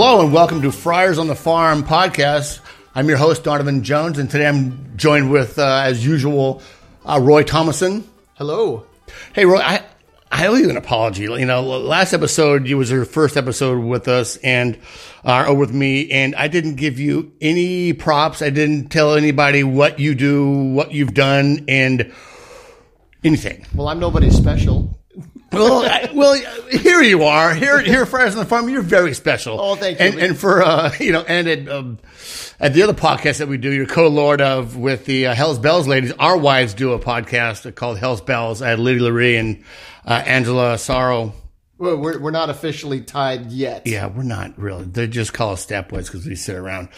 Hello and welcome to Friars on the Farm podcast. I'm your host Donovan Jones, and today I'm joined with, uh, as usual, uh, Roy Thomason. Hello. Hey, Roy, I I owe you an apology. You know, last episode you was your first episode with us and uh, or with me, and I didn't give you any props. I didn't tell anybody what you do, what you've done, and anything. Well, I'm nobody special. Well, I, well, here you are. Here, here, Friars on the Farm. You're very special. Oh, thank you. And, and for uh, you know, and at, um, at the other podcast that we do, you're co-lord of with the uh, Hell's Bells ladies. Our wives do a podcast called Hell's Bells. I had Lydia Laree and uh, Angela Sorrow. Well, we're, we're not officially tied yet. Yeah, we're not really. They just call us stepweds because we sit around.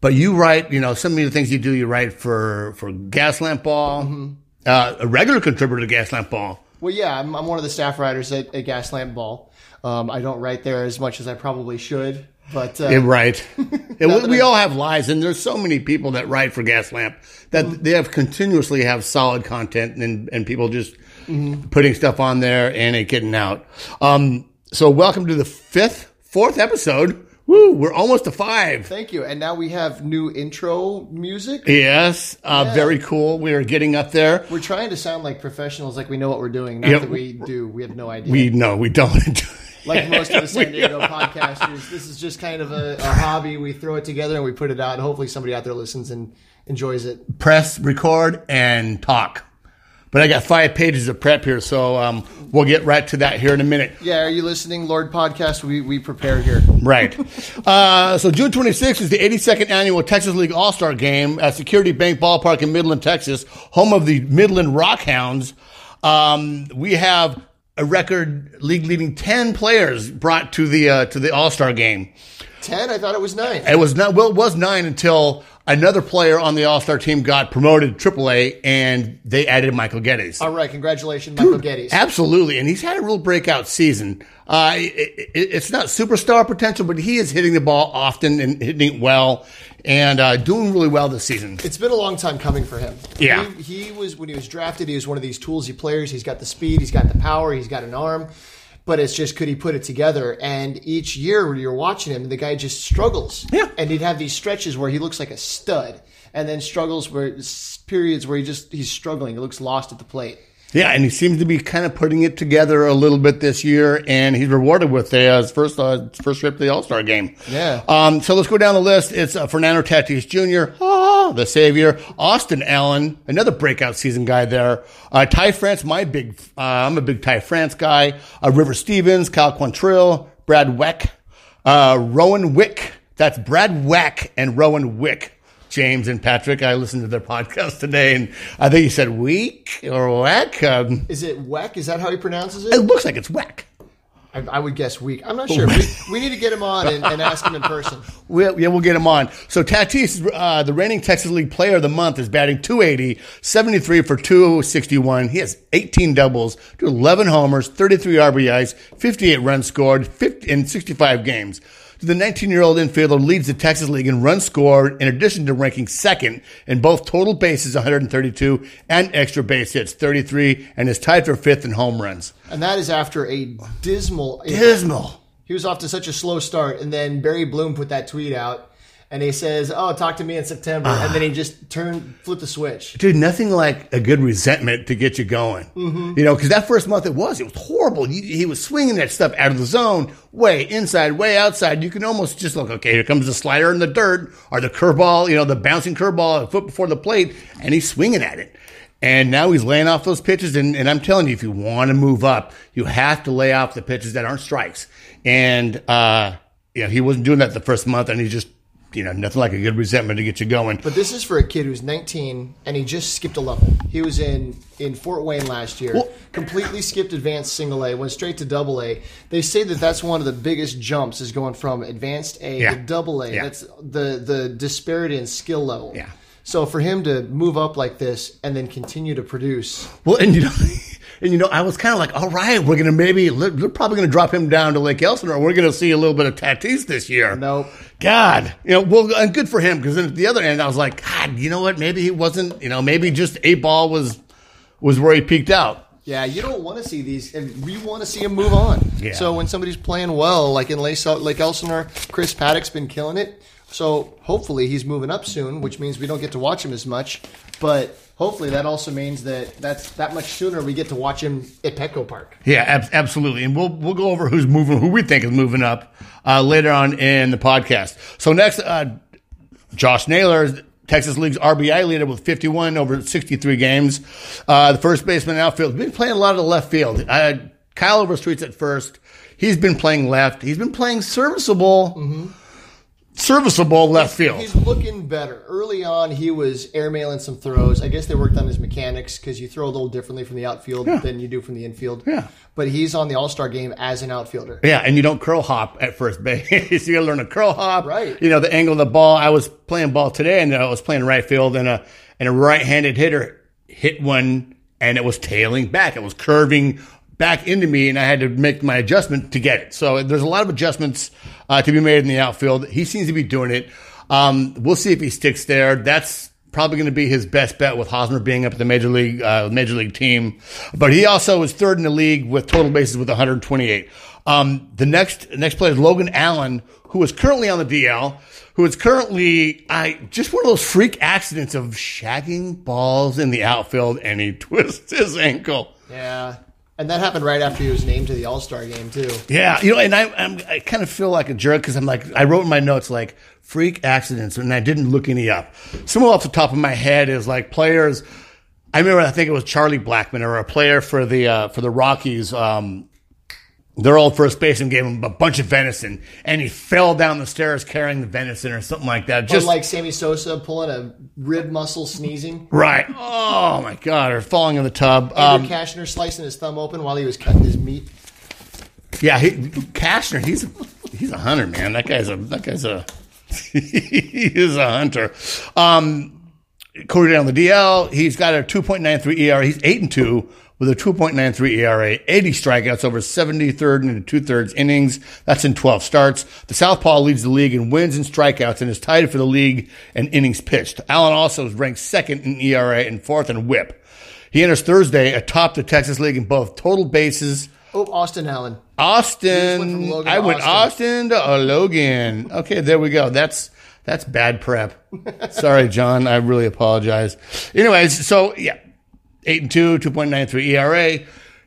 But you write, you know, some of the things you do, you write for for Gaslamp Ball, Mm-hmm. uh, a regular contributor to Gaslamp Ball. Well, yeah, I'm, I'm one of the staff writers at, at Gaslamp Ball. Um, I don't write there as much as I probably should, but uh, Yeah, right. We, we all have lives, and there's so many people that write for Gaslamp that Mm-hmm. they have continuously have solid content, and and people just Mm-hmm. putting stuff on there and it getting out. Um, so welcome to the fifth, fourth episode. Woo, we're almost to five. thank you. And now we have new intro music. Yes, uh, Yeah. very cool. We are getting up there. We're trying to sound like professionals, like we know what we're doing. Not Yeah, that we do. We have no idea. We no, we don't. like most of the San Diego podcasters, this is just kind of a, a hobby. We throw it together and we put it out, and hopefully somebody out there listens and enjoys it. press, record, and talk. But I got five pages of prep here, so um, we'll get right to that here in a minute. Yeah, are you listening, Lord Podcast? We we prepared here. Right. Uh, so June 26th is the 82nd annual Texas League All-Star Game at Security Bank Ballpark in Midland, Texas, home of the Midland Rockhounds. Um, we have a record league-leading 10 players brought to the uh, to the All-Star Game. Ten? I thought it was nine. It was not well, it was nine until another player on the All-Star team got promoted to AAA, and they added Michael Gettys. All right, congratulations, Michael Gettys. Absolutely, and he's had a real breakout season. Uh, it, it, it's not superstar potential, but he is hitting the ball often and hitting it well, and uh, doing really well this season. It's been a long time coming for him. Yeah. He, he was when he was drafted. He was one of these toolsy players. He's got the speed. He's got the power. He's got an arm. But it's just could he put it together? And each year when you're watching him, the guy just struggles. Yeah. And he'd have these stretches where he looks like a stud, and then struggles where periods where he just he's struggling. He looks lost at the plate. Yeah, and he seems to be kind of putting it together a little bit this year, and he's rewarded with uh, his first uh, first trip to the All Star game. Yeah. Um, so let's go down the list. It's uh, Fernando Tatis Jr., ah, the savior. Austin Allen, another breakout season guy there. Uh, Ty France, my big, uh, I'm a big Ty France guy. Uh, River Stevens, Cal Quantrill, Brad Wieck, uh, Rowan Wick. That's Brad Wieck and Rowan Wick. James and Patrick, I listened to their podcast today, and I think he said week or Weck. Um, Is it Weck? Is that how he pronounces it it? looks like it's Weck. I, I would guess weak. I'm not sure. we, we need to get him on and, and ask him in person. We'll, yeah, we'll get him on. So Tatis, uh, the reigning Texas League Player of the Month, is batting 280, 73 for 261. He has 18 doubles, 11 homers, 33 RBIs, 58 runs scored, 50, in 65 games. The 19-year-old infielder leads the Texas League in runs scored, in addition to ranking second in both total bases, 132, and extra base hits, 33, and is tied for fifth in home runs. And that is after a dismal. Dismal. He was off to such a slow start, and then Barry Bloom put that tweet out, and he says, "Oh, talk to me in September," and then he just turned, flipped the switch. Dude, nothing like a good resentment to get you going. You know, because that first month it was, it was horrible. He, he was swinging that stuff out of the zone, way inside, way outside. You can almost just look, okay, here comes the slider in the dirt, or the curveball, you know, the bouncing curveball a foot before the plate, and he's swinging at it. And now he's laying off those pitches. And, and I'm telling you, if you want to move up, you have to lay off the pitches that aren't strikes. And, uh, you know, he wasn't doing that the first month, and he just, you know, nothing like a good resentment to get you going. But this is for a kid who's 19 and he just skipped a level. He was in in Fort Wayne last year, Well- completely skipped advanced single A, went straight to double A. They say that that's one of the biggest jumps is going from advanced A Yeah. to double A. Yeah. That's the the disparity in skill level. Yeah. So for him to move up like this and then continue to produce, Well, and you know, and you know, I was kind of like, all right, we're gonna maybe we're probably gonna drop him down to Lake Elsinore. We're gonna see a little bit of Tatis this year. Nope. God, you know, well, and good for him because then at the other end, I was like, God, you know what? Maybe he wasn't. You know, maybe just eight ball was was where he peaked out. Yeah, you don't want to see these, and we want to see him move on. Yeah. So when somebody's playing well, like in Lake Elsinore, Chris Paddack's been killing it. So hopefully he's moving up soon, which means we don't get to watch him as much. But hopefully that also means that that's that much sooner we get to watch him at Petco Park. Yeah, ab- absolutely. And we'll we'll go over who's moving, who we think is moving up uh, later on in the podcast. So next, uh, Josh Naylor, Texas League's RBI leader with 51 over 63 games. Uh, the first baseman outfield been playing a lot of the left field. Uh, Kyle Overstreet's at first. He's been playing left. He's been playing serviceable, serviceable left field. He's looking better. Early on, he was airmailing some throws. I guess they worked on his mechanics because you throw a little differently from the outfield than you do from the infield. Yeah. But he's on the All Star game as an outfielder. Yeah, and you don't curl hop at first base. you got to learn a curl hop. Right. You know the angle of the ball. I was playing ball today, and I was playing right field, and a and a right-handed hitter hit one, and it was tailing back. It was curving back into me, and I had to make my adjustment to get it. So there's a lot of adjustments uh, to be made in the outfield. He seems to be doing it. Um, we'll see if he sticks there. That's probably going to be his best bet with Hosmer being up at the major league uh, major league team. But he also is third in the league with total bases with 128. Um, the next next player is Logan Allen, who is currently on the DL, who is currently I just one of those freak accidents of shagging balls in the outfield, and he twists his ankle. Yeah. And that happened right after he was named to the All Star game, too. Yeah, you know, and I I'm, I kind of feel like a jerk because I'm like I wrote in my notes like freak accidents, and I didn't look any up. Some off the top of my head is like players. I remember I think it was Charlie Blackmon or a player for the uh, for the Rockies. Um, their old first baseman gave him a bunch of venison, and he fell down the stairs carrying the venison or something like that. Just like Sammy Sosa pulling a rib muscle sneezing. right. Oh my god! Or falling in the tub. Andrew Um, Cashner slicing his thumb open while he was cutting his meat. Yeah, he, Cashner, he's a, he's a hunter, man. That guy's a that guy's a he is a hunter. Um, Cody down the DL, he's got a 2.93 ERA. He's eight and two with a 2.93 ERA, 80 strikeouts over 73rd and two thirds innings. That's in 12 starts. The Southpaw leads the league in wins and strikeouts and is tied for the league in innings pitched. Allen also is ranked second in ERA and fourth in WHIP. He enters Thursday atop the Texas League in both total bases. Oh, Austin Allen. Austin. I went Austin to uh, Logan. Okay, there we go. That's that's bad prep. Sorry, John. I really apologize. Anyways, so yeah, eight and two, two point nine three ERA.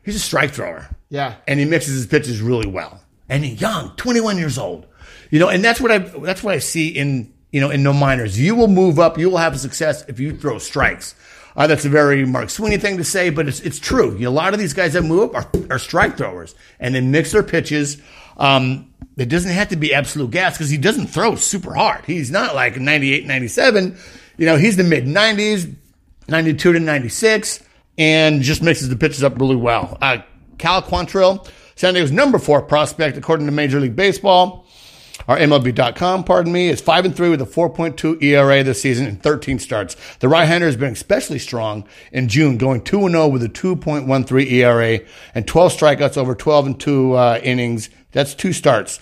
He's a strike thrower. Yeah. and he mixes his pitches really well. And he's young, twenty one years old. You know, and that's what I that's what I see in you know in no minors. You will move up. You will have success if you throw strikes. Uh, that's a very Mark Sweeney thing to say, but it's it's true. You know, a lot of these guys that move up are, are strike throwers, and they mix their pitches. Um, it doesn't have to be absolute gas because he doesn't throw super hard. He's not like 98, 97. You know, he's the mid 90s, 92 to 96, and just mixes the pitches up really well. Uh, Cal Quantrill, San Diego's number four prospect according to Major League Baseball or MLB.com, pardon me, is 5 and 3 with a 4.2 ERA this season in 13 starts. The right-hander has been especially strong in June, going 2 and 0 with a 2.13 ERA and 12 strikeouts over 12 and 2 uh, innings. That's two starts.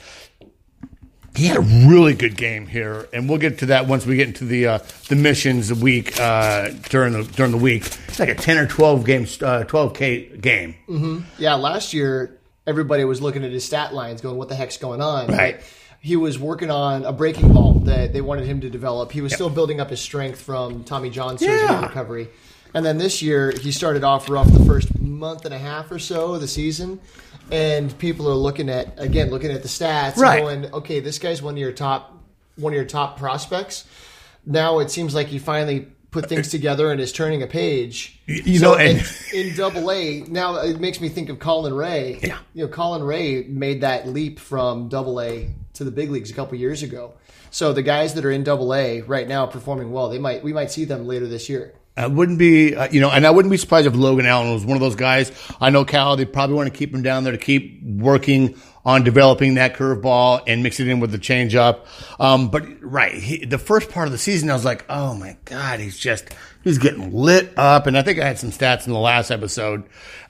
He had a really good game here, and we'll get to that once we get into the uh, the missions week uh, during the during the week. It's like a ten or twelve game, uh, twelve k game. Yeah, last year everybody was looking at his stat lines, going, "What the heck's going on?" Right. But He was working on a breaking ball that they wanted him to develop. He was still building up his strength from Tommy John surgery Yeah. recovery, and then this year he started off rough the first month and a half or so of the season. And people are looking at again, looking at the stats, Right. going, "Okay, this guy's one of your top, one of your top prospects." Now it seems like he finally put things uh, together and is turning a page. you So know, and- in, in Double A, now it makes me think of Colin Rea. Yeah. you know, Colin Rea made that leap from Double A to the big leagues a couple years ago. So the guys that are in Double A right now performing well, they might we might see them later this year. I wouldn't be, uh, you know, and I wouldn't be surprised if Logan Allen was one of those guys. I know Cal, they probably want to keep him down there to keep working on developing that curveball and mix it in with the changeup. Um, but right, he, the first part of the season, I was like, oh my God, he's just, he's getting lit up. And I think I had some stats in the last episode.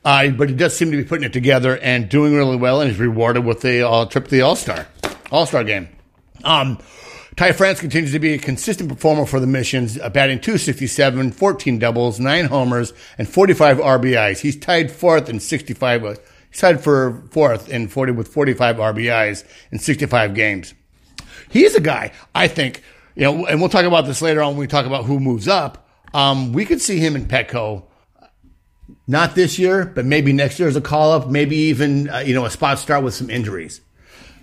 Uh, but he does seem to be putting it together and doing really well. And he's rewarded with the uh, trip to the All Star, All Star game. Um, Ty France continues to be a consistent performer for the Missions, uh, batting 267, 14 doubles, 9 homers, and 45 RBIs. He's tied fourth in 65. Uh, he's tied for fourth in 40 with 45 RBIs in 65 games. He's a guy, I think, you know, and we'll talk about this later on when we talk about who moves up. Um, we could see him in Petco not this year, but maybe next year as a call up, maybe even, uh, you know, a spot start with some injuries.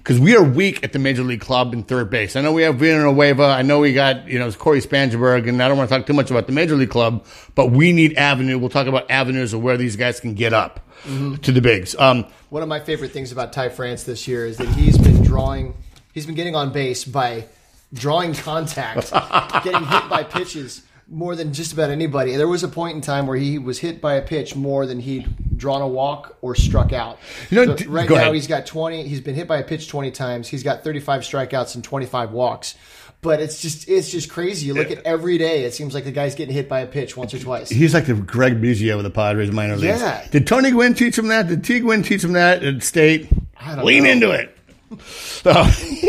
Because we are weak at the major league club in third base. I know we have Villanueva. I know we got, you know, Cory Spangenberg, and I don't want to talk too much about the major league club, but we need avenue. We'll talk about avenues of where these guys can get up mm-hmm. to the bigs. Um, One of my favorite things about Ty France this year is that he's been drawing, he's been getting on base by drawing contact, getting hit by pitches more than just about anybody. There was a point in time where he was hit by a pitch more than he'd drawn a walk or struck out. You know, so right now ahead. he's got 20. He's been hit by a pitch 20 times. He's got 35 strikeouts and 25 walks. But it's just it's just crazy. You look at every day. It seems like the guy's getting hit by a pitch once or twice. He's like the Craig Biggio of the Padres minor leagues. Yeah. Did Tony Gwynn teach him that? Did T. Gwynn teach him that at State? Lean know. into it. So,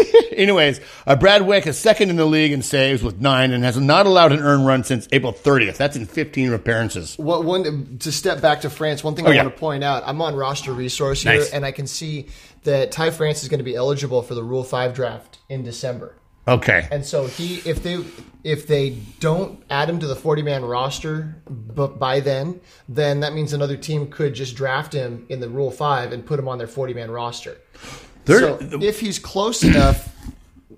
anyways, uh, Brad Wick is second in the league in saves with nine and has not allowed an earned run since April 30th. That's in 15 appearances. What, one to step back to France, one thing oh, I yeah. want to point out: I'm on roster resource here, nice. and I can see that Ty France is going to be eligible for the Rule Five draft in December. Okay. And so he, if they if they don't add him to the 40 man roster, but by then, then that means another team could just draft him in the Rule Five and put him on their 40 man roster. There, so if he's close enough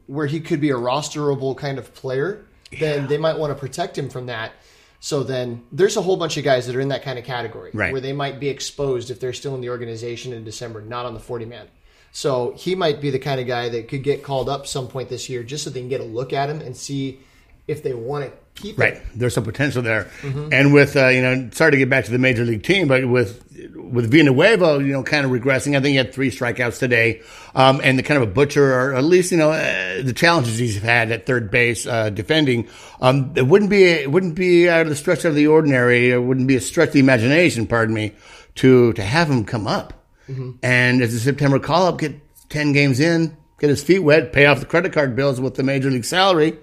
where he could be a rosterable kind of player, then yeah. they might want to protect him from that. So then there's a whole bunch of guys that are in that kind of category right. where they might be exposed if they're still in the organization in December, not on the 40 man. So he might be the kind of guy that could get called up some point this year just so they can get a look at him and see if they want to right. There's some potential there, mm-hmm. and with uh, you know, sorry to get back to the major league team, but with with Villanueva, you know, kind of regressing. I think he had three strikeouts today, um, and the kind of a butcher, or at least you know, uh, the challenges he's had at third base uh, defending. Um, it wouldn't be it wouldn't be out of the stretch of the ordinary. It wouldn't be a stretch of the imagination, pardon me, to to have him come up, mm-hmm. and as a September call up, get ten games in, get his feet wet, pay off the credit card bills with the major league salary.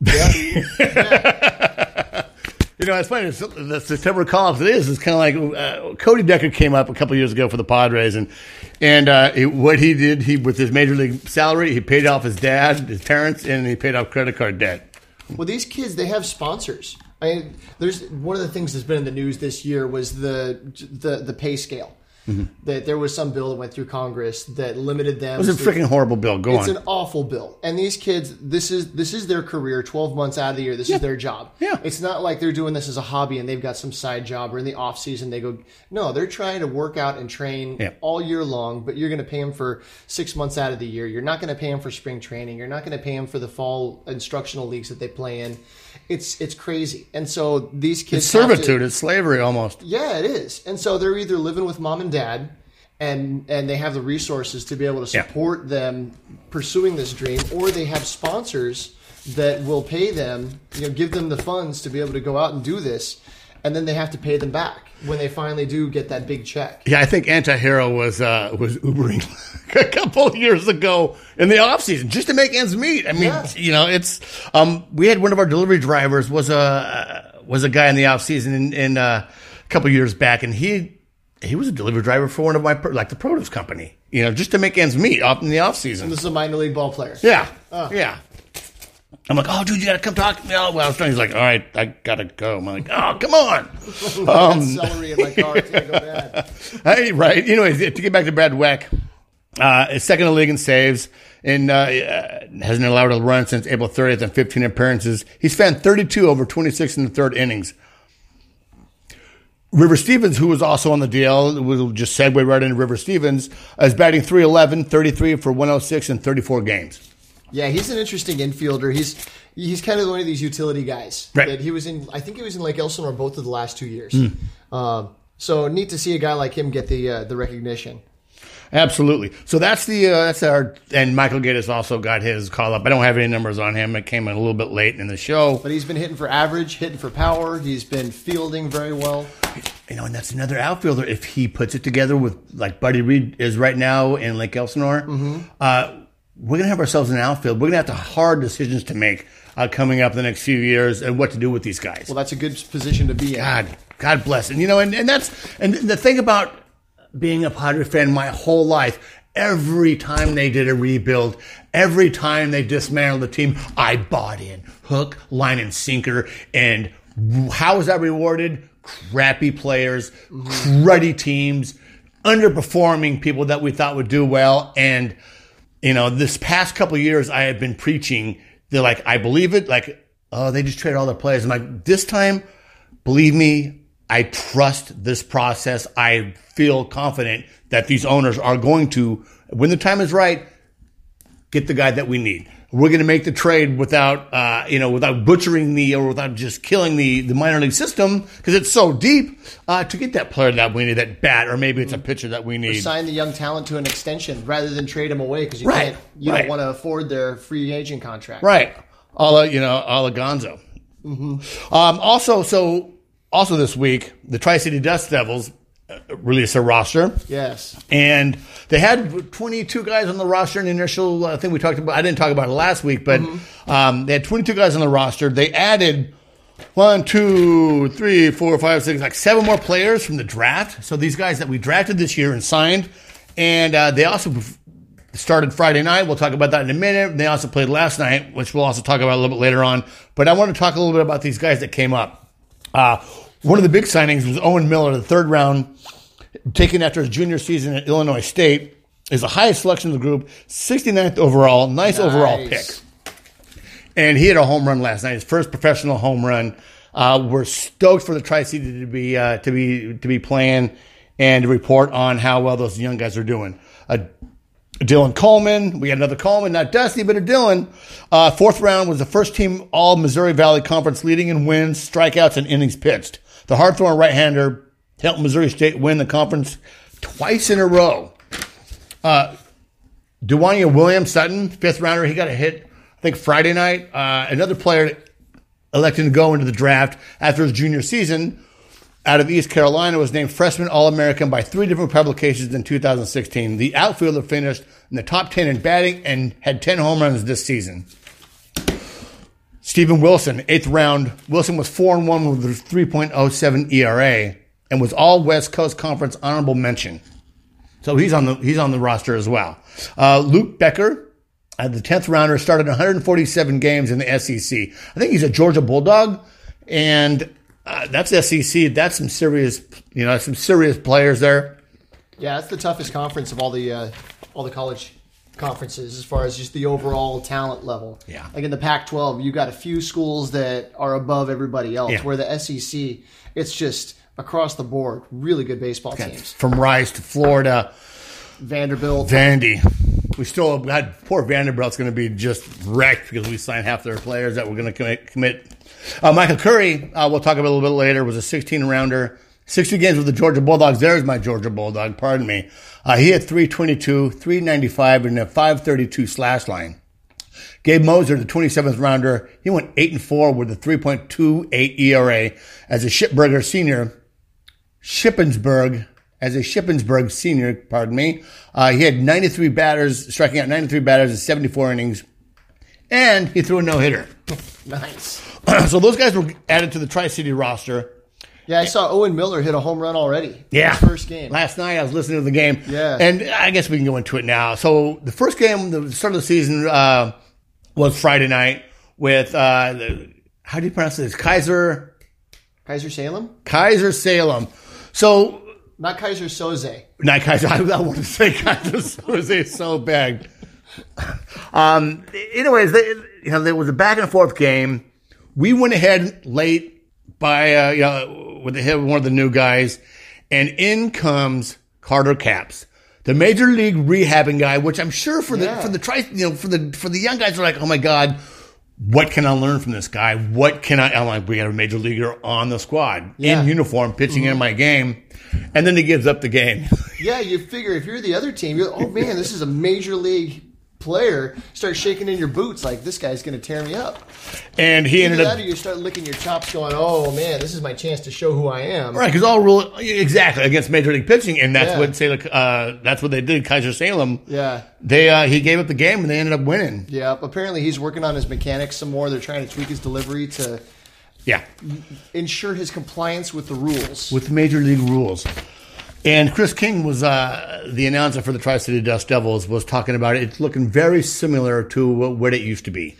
Yeah. you know, it's funny. The September call-ups it is. It's kind of like uh, Cody Decker came up a couple years ago for the Padres, and and uh, it, what he did, he with his major league salary, he paid off his dad, his parents, and he paid off credit card debt. Well, these kids, they have sponsors. I mean, there's one of the things that's been in the news this year was the the the pay scale. Mm-hmm. That there was some bill that went through Congress that limited them. It was a freaking horrible bill. Go it's on. It's an awful bill. And these kids, this is this is their career. Twelve months out of the year, this yeah. is their job. Yeah. It's not like they're doing this as a hobby and they've got some side job or in the off season they go. No, they're trying to work out and train yeah. all year long. But you're going to pay them for six months out of the year. You're not going to pay them for spring training. You're not going to pay them for the fall instructional leagues that they play in it's it's crazy. And so these kids It's servitude, to, it's slavery almost. Yeah, it is. And so they're either living with mom and dad and and they have the resources to be able to support yeah. them pursuing this dream or they have sponsors that will pay them, you know, give them the funds to be able to go out and do this and then they have to pay them back when they finally do get that big check. Yeah, I think Antihero was uh, was Ubering a couple of years ago in the off season just to make ends meet. I mean, yeah. you know, it's um, we had one of our delivery drivers was a was a guy in the off season in, in uh, a couple years back, and he he was a delivery driver for one of my like the produce company. You know, just to make ends meet off in the off season. And this is a minor league ball player. Yeah, oh. yeah. I'm like, oh, dude, you got to come talk to me. Oh, well, he's like, all right, I got to go. I'm like, oh, come on. um, celery in my car. Go bad. hey, right. Anyway, to get back to Brad Wieck, uh, second in the league in saves and uh, hasn't allowed a run since April 30th and 15 appearances. He's found 32 over 26 in the third innings. River Stevens, who was also on the DL, will just segue right into River Stevens, is batting 311, 33 for 106 in 34 games. Yeah, he's an interesting infielder. He's he's kind of one of these utility guys. Right. That he was in. I think he was in Lake Elsinore both of the last two years. Mm. Um, so neat to see a guy like him get the uh, the recognition. Absolutely. So that's the uh, that's our and Michael Gates also got his call up. I don't have any numbers on him. It came in a little bit late in the show, but he's been hitting for average, hitting for power. He's been fielding very well. You know, and that's another outfielder. If he puts it together with like Buddy Reed is right now in Lake Elsinore, mm-hmm. uh, we're going to have ourselves an outfield. We're going to have to hard decisions to make uh, coming up the next few years and what to do with these guys. Well, that's a good position to be in. God, God bless. And you know, and, and that's and the thing about being a Padre fan my whole life. Every time they did a rebuild, every time they dismantled the team, I bought in hook, line, and sinker. And how was that rewarded? Crappy players, cruddy teams, underperforming people that we thought would do well. And you know, this past couple years, I have been preaching. They're like, I believe it. Like, oh, they just traded all their players. I'm like, this time, believe me, I trust this process. I feel confident that these owners are going to, when the time is right, get the guy that we need. We're going to make the trade without, uh, you know, without butchering the or without just killing the the minor league system because it's so deep uh, to get that player that we need, that bat, or maybe it's a pitcher that we need. Sign the young talent to an extension rather than trade them away because you Right, can't, you right. don't want to afford their free agent contract. Right. A la, you know, a la Gonzo. Um, also, so also this week, the Tri City Dust Devils released a roster, Yes. and they had 22 guys on the roster in the initial uh, thing we talked about. I didn't talk about it last week, but um, they had 22 guys on the roster. They added one, two, three, four, five, six, like seven more players from the draft. So these guys that we drafted this year and signed, and uh, they also started Friday night. We'll talk about that in a minute. They also played last night, which we'll also talk about a little bit later on. But I want to talk a little bit about these guys that came up. Uh, one of the big signings was Owen Miller, the third round, taken after his junior season at Illinois State. Is the highest selection of the group, 69th overall. Nice, overall pick. And he had a home run last night, his first professional home run. Uh, we're stoked for the Tri City to be uh, to be to be playing and to report on how well those young guys are doing. Uh, Dylan Coleman, we got another Coleman, not Dusty, but a Dylan. Uh, fourth round was the first team All Missouri Valley Conference leading in wins, strikeouts, and innings pitched. The hard-throwing right-hander helped Missouri State win the conference twice in a row. Dwanya Williams Sutton, fifth rounder, he got a hit, I think Friday night. Uh, another player elected to go into the draft after his junior season out of East Carolina was named freshman All American by three different publications in 2016. The outfielder finished in the top 10 in batting and had 10 home runs this season. Stephen Wilson, eighth round. Wilson was 4 and 1 with a 3.07 ERA and was all West Coast Conference honorable mention. So he's on the he's on the roster as well. Uh, Luke Becker, uh, the tenth rounder, started 147 games in the SEC. I think he's a Georgia Bulldog, and uh, that's SEC. That's some serious, you know, some serious players there. Yeah, it's the toughest conference of all the uh, all the college conferences as far as just the overall talent level. Yeah. Like in the Pac-12, you got a few schools that are above everybody else. Yeah. Where the SEC, it's just across the board, really good baseball teams. From Rice to Florida, Vanderbilt. Vandy. We still got poor Vanderbilt's going to be just wrecked because we signed half their players that we're going to commit. commit. Uh, Michael Curry, uh, we'll talk about a little bit later, was a 16 rounder. 60 games with the Georgia Bulldogs. There's my Georgia Bulldog, pardon me. Uh, he had 322, 395, and a 532 slash line. Gabe Mosser, the 27th rounder, he went 8 and 4 with a 3.28 ERA as a Shipburger senior. Shippensburg, as a Shippensburg senior, pardon me. Uh, he had 93 batters, striking out 93 batters in 74 innings, and he threw a no hitter. Nice. so those guys were added to the Tri City roster. Yeah, I saw Owen Miller hit a home run already. Yeah. First game. Last night I was listening to the game. Yeah. And I guess we can go into it now. So the first game, the start of the season, uh, was Friday night with, uh, the, how do you pronounce this? Kaiser, Keizer Salem? Keizer Salem. So, Not Keyser Soze. not Kaiser, I, I want to say Keyser Soze so bad. Um, anyways, they, you know, there was a back and forth game. We went ahead late by, uh, you know, with the hit of one of the new guys, and in comes Carter Capps, the major league rehabbing guy, which I'm sure for the Yeah. for the tri, you know, for the for the young guys are like, oh my god, what can I learn from this guy? What can I? I'm like, we got a major leaguer on the squad Yeah. in uniform pitching in my game, and then he gives up the game. Yeah, you figure if you're the other team, you're oh man, this is a major league player, start shaking in your boots like this guy's going to tear me up. And he Either ended that up or you start licking your chops, going, "Oh man, this is my chance to show who I am." right because all rule exactly against major league pitching, and that's Yeah. what Salem, uh, that's what they did. Keizer Salem, Yeah. they uh, he gave up the game and they ended up winning. Yeah, apparently he's working on his mechanics some more. They're trying to tweak his delivery to Yeah, ensure his compliance with the rules. with major league rules. And Chris King was uh, the announcer for the Tri City Dust Devils. Was talking about it. It's looking very similar to what it used to be.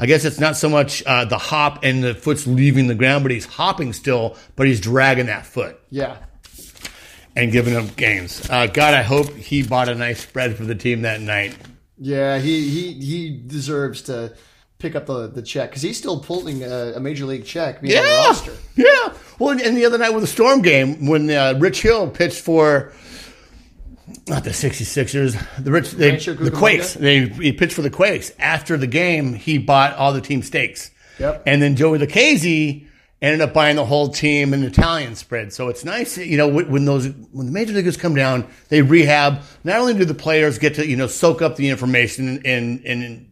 I guess it's not so much uh, the hop and the foot's leaving the ground, but he's hopping still, but he's dragging that foot Yeah. and giving them gains. Uh, God, I hope he bought a nice spread for the team that night. Yeah, he he he deserves to pick up the, the check because he's still pulling a, a major league check being on the Yeah, roster. yeah. Well, and, and the other night with the Storm game, when uh, Rich Hill pitched for not the 66ers, the Rich, they, Rancho the Quakes. They he pitched for the Quakes. After the game, he bought all the team steaks. Yep. And then Joey Lucchesi ended up buying the whole team an Italian spread. So it's nice, you know, when when those when the major leaguers come down, they rehab. Not only do the players get to you know soak up the information and and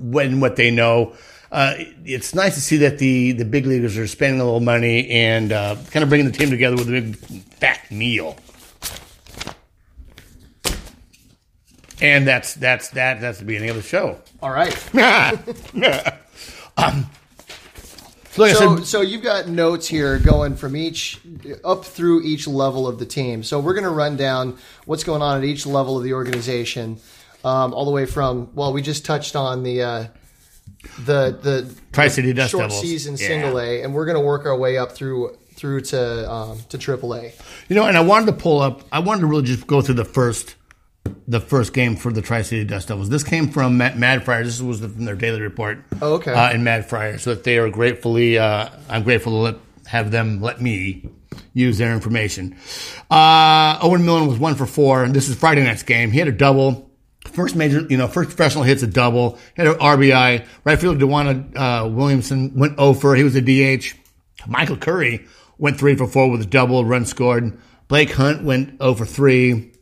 when what they know. Uh, it's nice to see that the, the big leaguers are spending a little money and uh, kind of bringing the team together with a big fat meal. And that's that's that that's the beginning of the show. All right. um, so like So said, so you've got notes here going from each up through each level of the team. So we're going to run down what's going on at each level of the organization, um, all the way from well, we just touched on the. Uh, the the Tri-City Dust short Devils. season Yeah. single A, and we're going to work our way up through through to um, to triple A. you know, and I wanted to pull up. I wanted to really just go through the first the first game for the Tri City Dust Devils. This came from Mad, Mad Friar. This was from their daily report. Oh, okay. Uh, in Mad Friar, so that they are gratefully. Uh, I'm grateful to let, have them let me use their information. Uh, Owen Millen was one for four, and this is Friday night's game. He had a double. First major, you know, first professional hits a double. Had an RBI. Right fielder Dewana uh, Williamson went over. He was a DH. Michael Curry went three for four with a double, run scored. Blake Hunt went over three.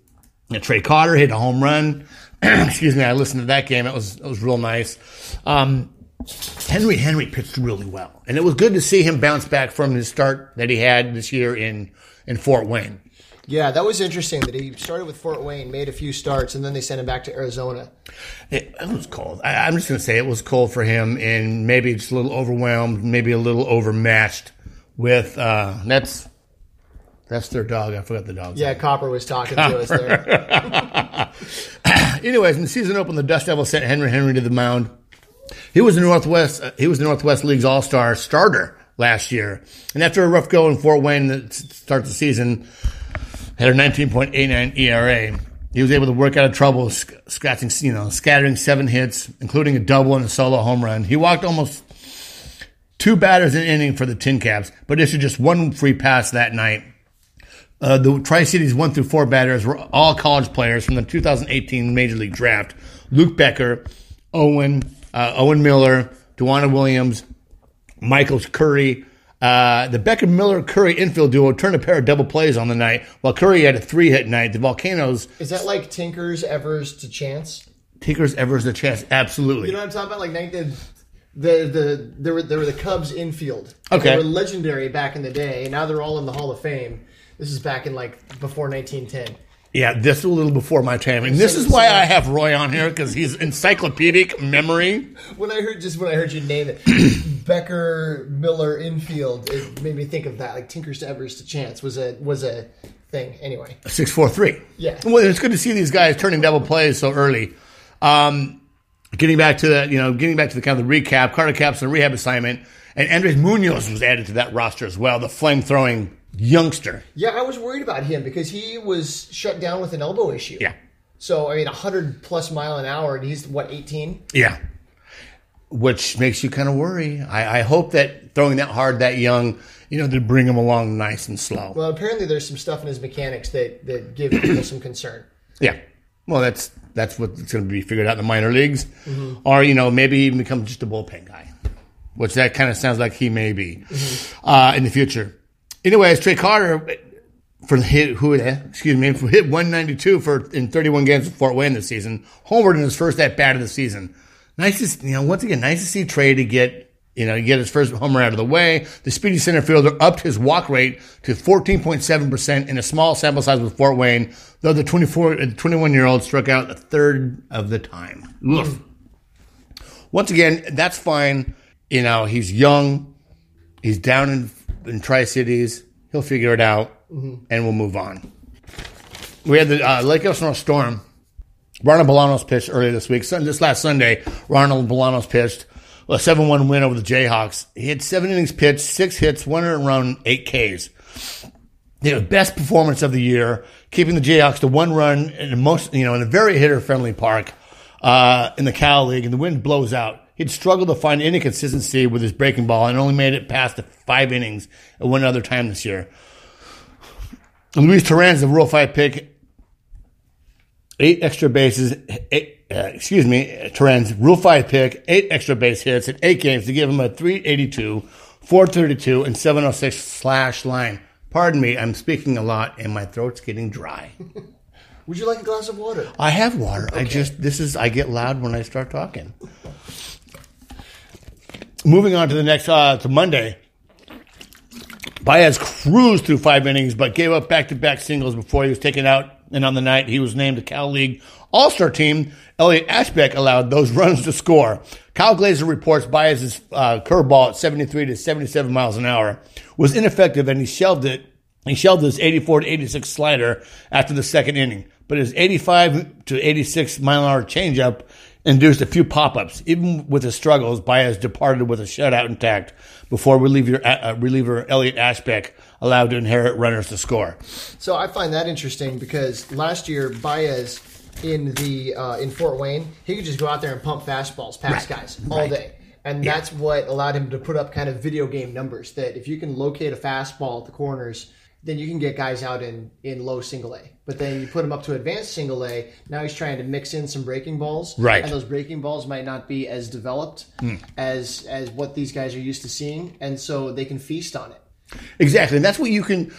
And Trey Carter hit a home run. Excuse me, I listened to that game. It was it was real nice. Um, Henry Henry pitched really well, and it was good to see him bounce back from his start that he had this year in in Fort Wayne. Yeah, that was interesting that he started with Fort Wayne, made a few starts, and then they sent him back to Arizona. It, it was cold. I, I'm just going to say it was cold for him, and maybe just a little overwhelmed, maybe a little overmatched with uh, that's that's their dog. I forgot the dog. Yeah, Copper was talking to us there. Anyways, in the season open, the Dust Devils sent Henry Henry to the mound. He was the Northwest. Uh, he was the Northwest League's All Star starter last year, and after a rough go in Fort Wayne to start the season, had a 19.89 ERA. He was able to work out of trouble, sc- scratching, you know, scattering seven hits, including a double and a solo home run. He walked almost two batters in inning for the Tin Caps, but issued just one free pass that night. Uh, the Tri Cities one through four batters were all college players from the 2018 Major League Draft. Luke Becker, Owen, uh, Owen Miller, Dwanya Williams, Michael Curry. Uh, the Beckham Miller Curry infield duo turned a pair of double plays on the night, while Curry had a three hit night. The Volcanoes, Is that like Tinkers, Evers to Chance? Tinkers, Evers, to Chance, absolutely. You know what I'm talking about? Like night- the the the there were there were the Cubs infield. Okay. they were legendary back in the day, and now they're all in the Hall of Fame. This is back in like before 1910. Yeah, this is a little before my time, and this is why I have Roy on here because he's encyclopedic memory. When I heard just when I heard you name it, Becker Miller infield, it made me think of that. Like Tinkers to Evers to Chance was a was a thing. Anyway, Six four three. Yeah. Well, it's good to see these guys turning double plays so early. Um, getting back to the you know, getting back to the kind of the recap. Carter Capps and rehab assignment, and Andres Munoz was added to that roster as well. The flame throwing youngster. yeah, I was worried about him because he was shut down with an elbow issue. Yeah. So I mean, 100 plus mile an hour, and he's what 18. Yeah. Which makes you kind of worry. I, I hope that throwing that hard, that young, you know, to bring him along nice and slow. Well, apparently there's some stuff in his mechanics that that give people some concern. Yeah. Well, that's that's what's going to be figured out in the minor leagues, or you know maybe even become just a bullpen guy, which that kind of sounds like he may be uh, in the future. Anyways, Trey Carter, for the hit who excuse me for hit 192 for in 31 games with Fort Wayne this season. Homered in his first at bat of the season. Nice to you know once again nice to see Trey to get you know get his first homer out of the way. The speedy center fielder upped his walk rate to 14.7 percent in a small sample size with Fort Wayne, though the 24 uh, 21 year old struck out a third of the time. Oof. Once again, that's fine. You know he's young. He's down in in Tri Cities. He'll figure it out mm-hmm. and we'll move on. We had the uh, Lake Elsinore Storm. Ronald Bolanos pitched earlier this week. This last Sunday, Ronald Bolanos pitched a 7 1 win over the JetHawks. He had seven innings pitched, six hits, one run, eight Ks. The best performance of the year, keeping the JetHawks to one run in most, you know, in a very hitter friendly park uh, in the Cal League, and the wind blows out. He'd struggled to find any consistency with his breaking ball and only made it past the five innings at one other time this year. Luis Torrens, the Rule 5 pick, eight extra bases, eight, uh, excuse me, Torrens, Rule 5 pick, eight extra base hits in eight games to give him a 382, 432, and 706 slash line. Pardon me, I'm speaking a lot and my throat's getting dry. Would you like a glass of water? I have water. Okay. I just, this is, I get loud when I start talking. Moving on to the next, uh, to Monday. Baez cruised through five innings, but gave up back-to-back singles before he was taken out. And on the night he was named to Cal League All-Star team, Elliot Ashbeck allowed those runs to score. Kyle Glaser reports Baez's uh, curveball at 73 to 77 miles an hour was ineffective, and he shelved it. He shelved his 84 to 86 slider after the second inning, but his 85 to 86 mile an hour changeup induced a few pop-ups. Even with his struggles, Baez departed with a shutout intact before reliever, uh, reliever Elliot Ashbeck allowed to inherit runners to score. So I find that interesting because last year Baez in the uh, in Fort Wayne, he could just go out there and pump fastballs past right. guys all right. day. And yeah. that's what allowed him to put up kind of video game numbers that if you can locate a fastball at the corners then you can get guys out in in low single A. But then you put him up to advanced single A. Now he's trying to mix in some breaking balls, right? And those breaking balls might not be as developed mm. as as what these guys are used to seeing, and so they can feast on it. Exactly, and that's what you can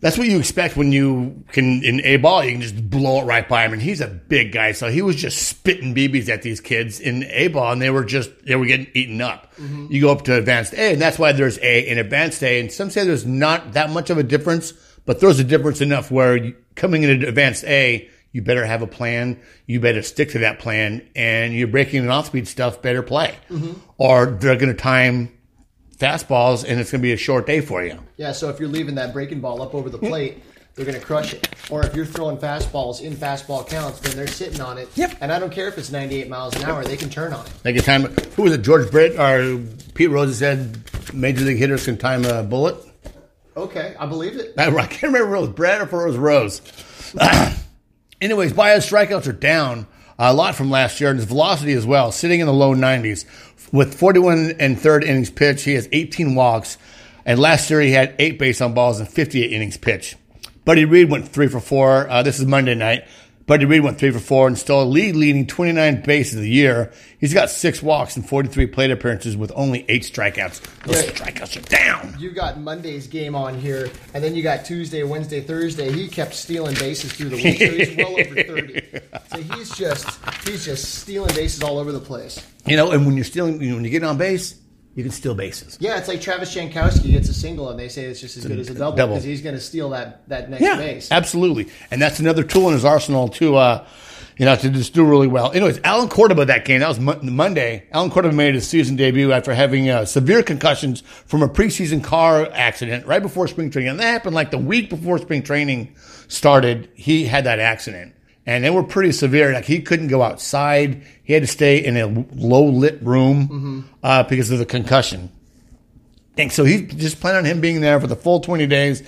that's what you expect when you can in a ball you can just blow it right by him and he's a big guy so he was just spitting bb's at these kids in a ball and they were just they were getting eaten up mm-hmm. you go up to advanced a and that's why there's a in advanced a and some say there's not that much of a difference but there's a difference enough where you, coming into advanced a you better have a plan you better stick to that plan and you're breaking and off speed stuff better play mm-hmm. or they're going to time fastballs, and it's going to be a short day for you. Yeah, so if you're leaving that breaking ball up over the plate, they're going to crush it. Or if you're throwing fastballs in fastball counts, then they're sitting on it. Yep. And I don't care if it's 98 miles an hour; they can turn on it. They can time. Who was it? George Brett or Pete Rose said major league hitters can time a bullet. Okay, I believe it. I, I can't remember if it was Brett or if it was Rose. Anyways, Baez strikeouts are down a lot from last year, and his velocity as well, sitting in the low 90s. With 41 and third innings pitched, he has 18 walks, and last year he had eight base on balls and 58 innings pitched. Buddy Reed went three for four. Uh, this is Monday night. Buddy Reed went three for four and stole a lead leading 29 bases of the year. He's got six walks and 43 plate appearances with only eight strikeouts. Those strikeouts are down. You got Monday's game on here, and then you got Tuesday, Wednesday, Thursday. He kept stealing bases through the week, so he's well over 30. So he's just he's just stealing bases all over the place. You know, and when you're stealing, you know, when you get on base, you can steal bases. Yeah, it's like Travis Jankowski gets a single, and they say it's just as good as a double because he's going to steal that that next yeah, base. Absolutely, and that's another tool in his arsenal to, uh, you know, to just do really well. Anyways, Allen Cordoba that game that was Monday. Allen Cordoba made his season debut after having uh, severe concussions from a preseason car accident right before spring training, and that happened like the week before spring training started. He had that accident and they were pretty severe. Like he couldn't go outside; he had to stay in a low lit room mm-hmm. uh, because of the concussion. And so he just planned on him being there for the full twenty days.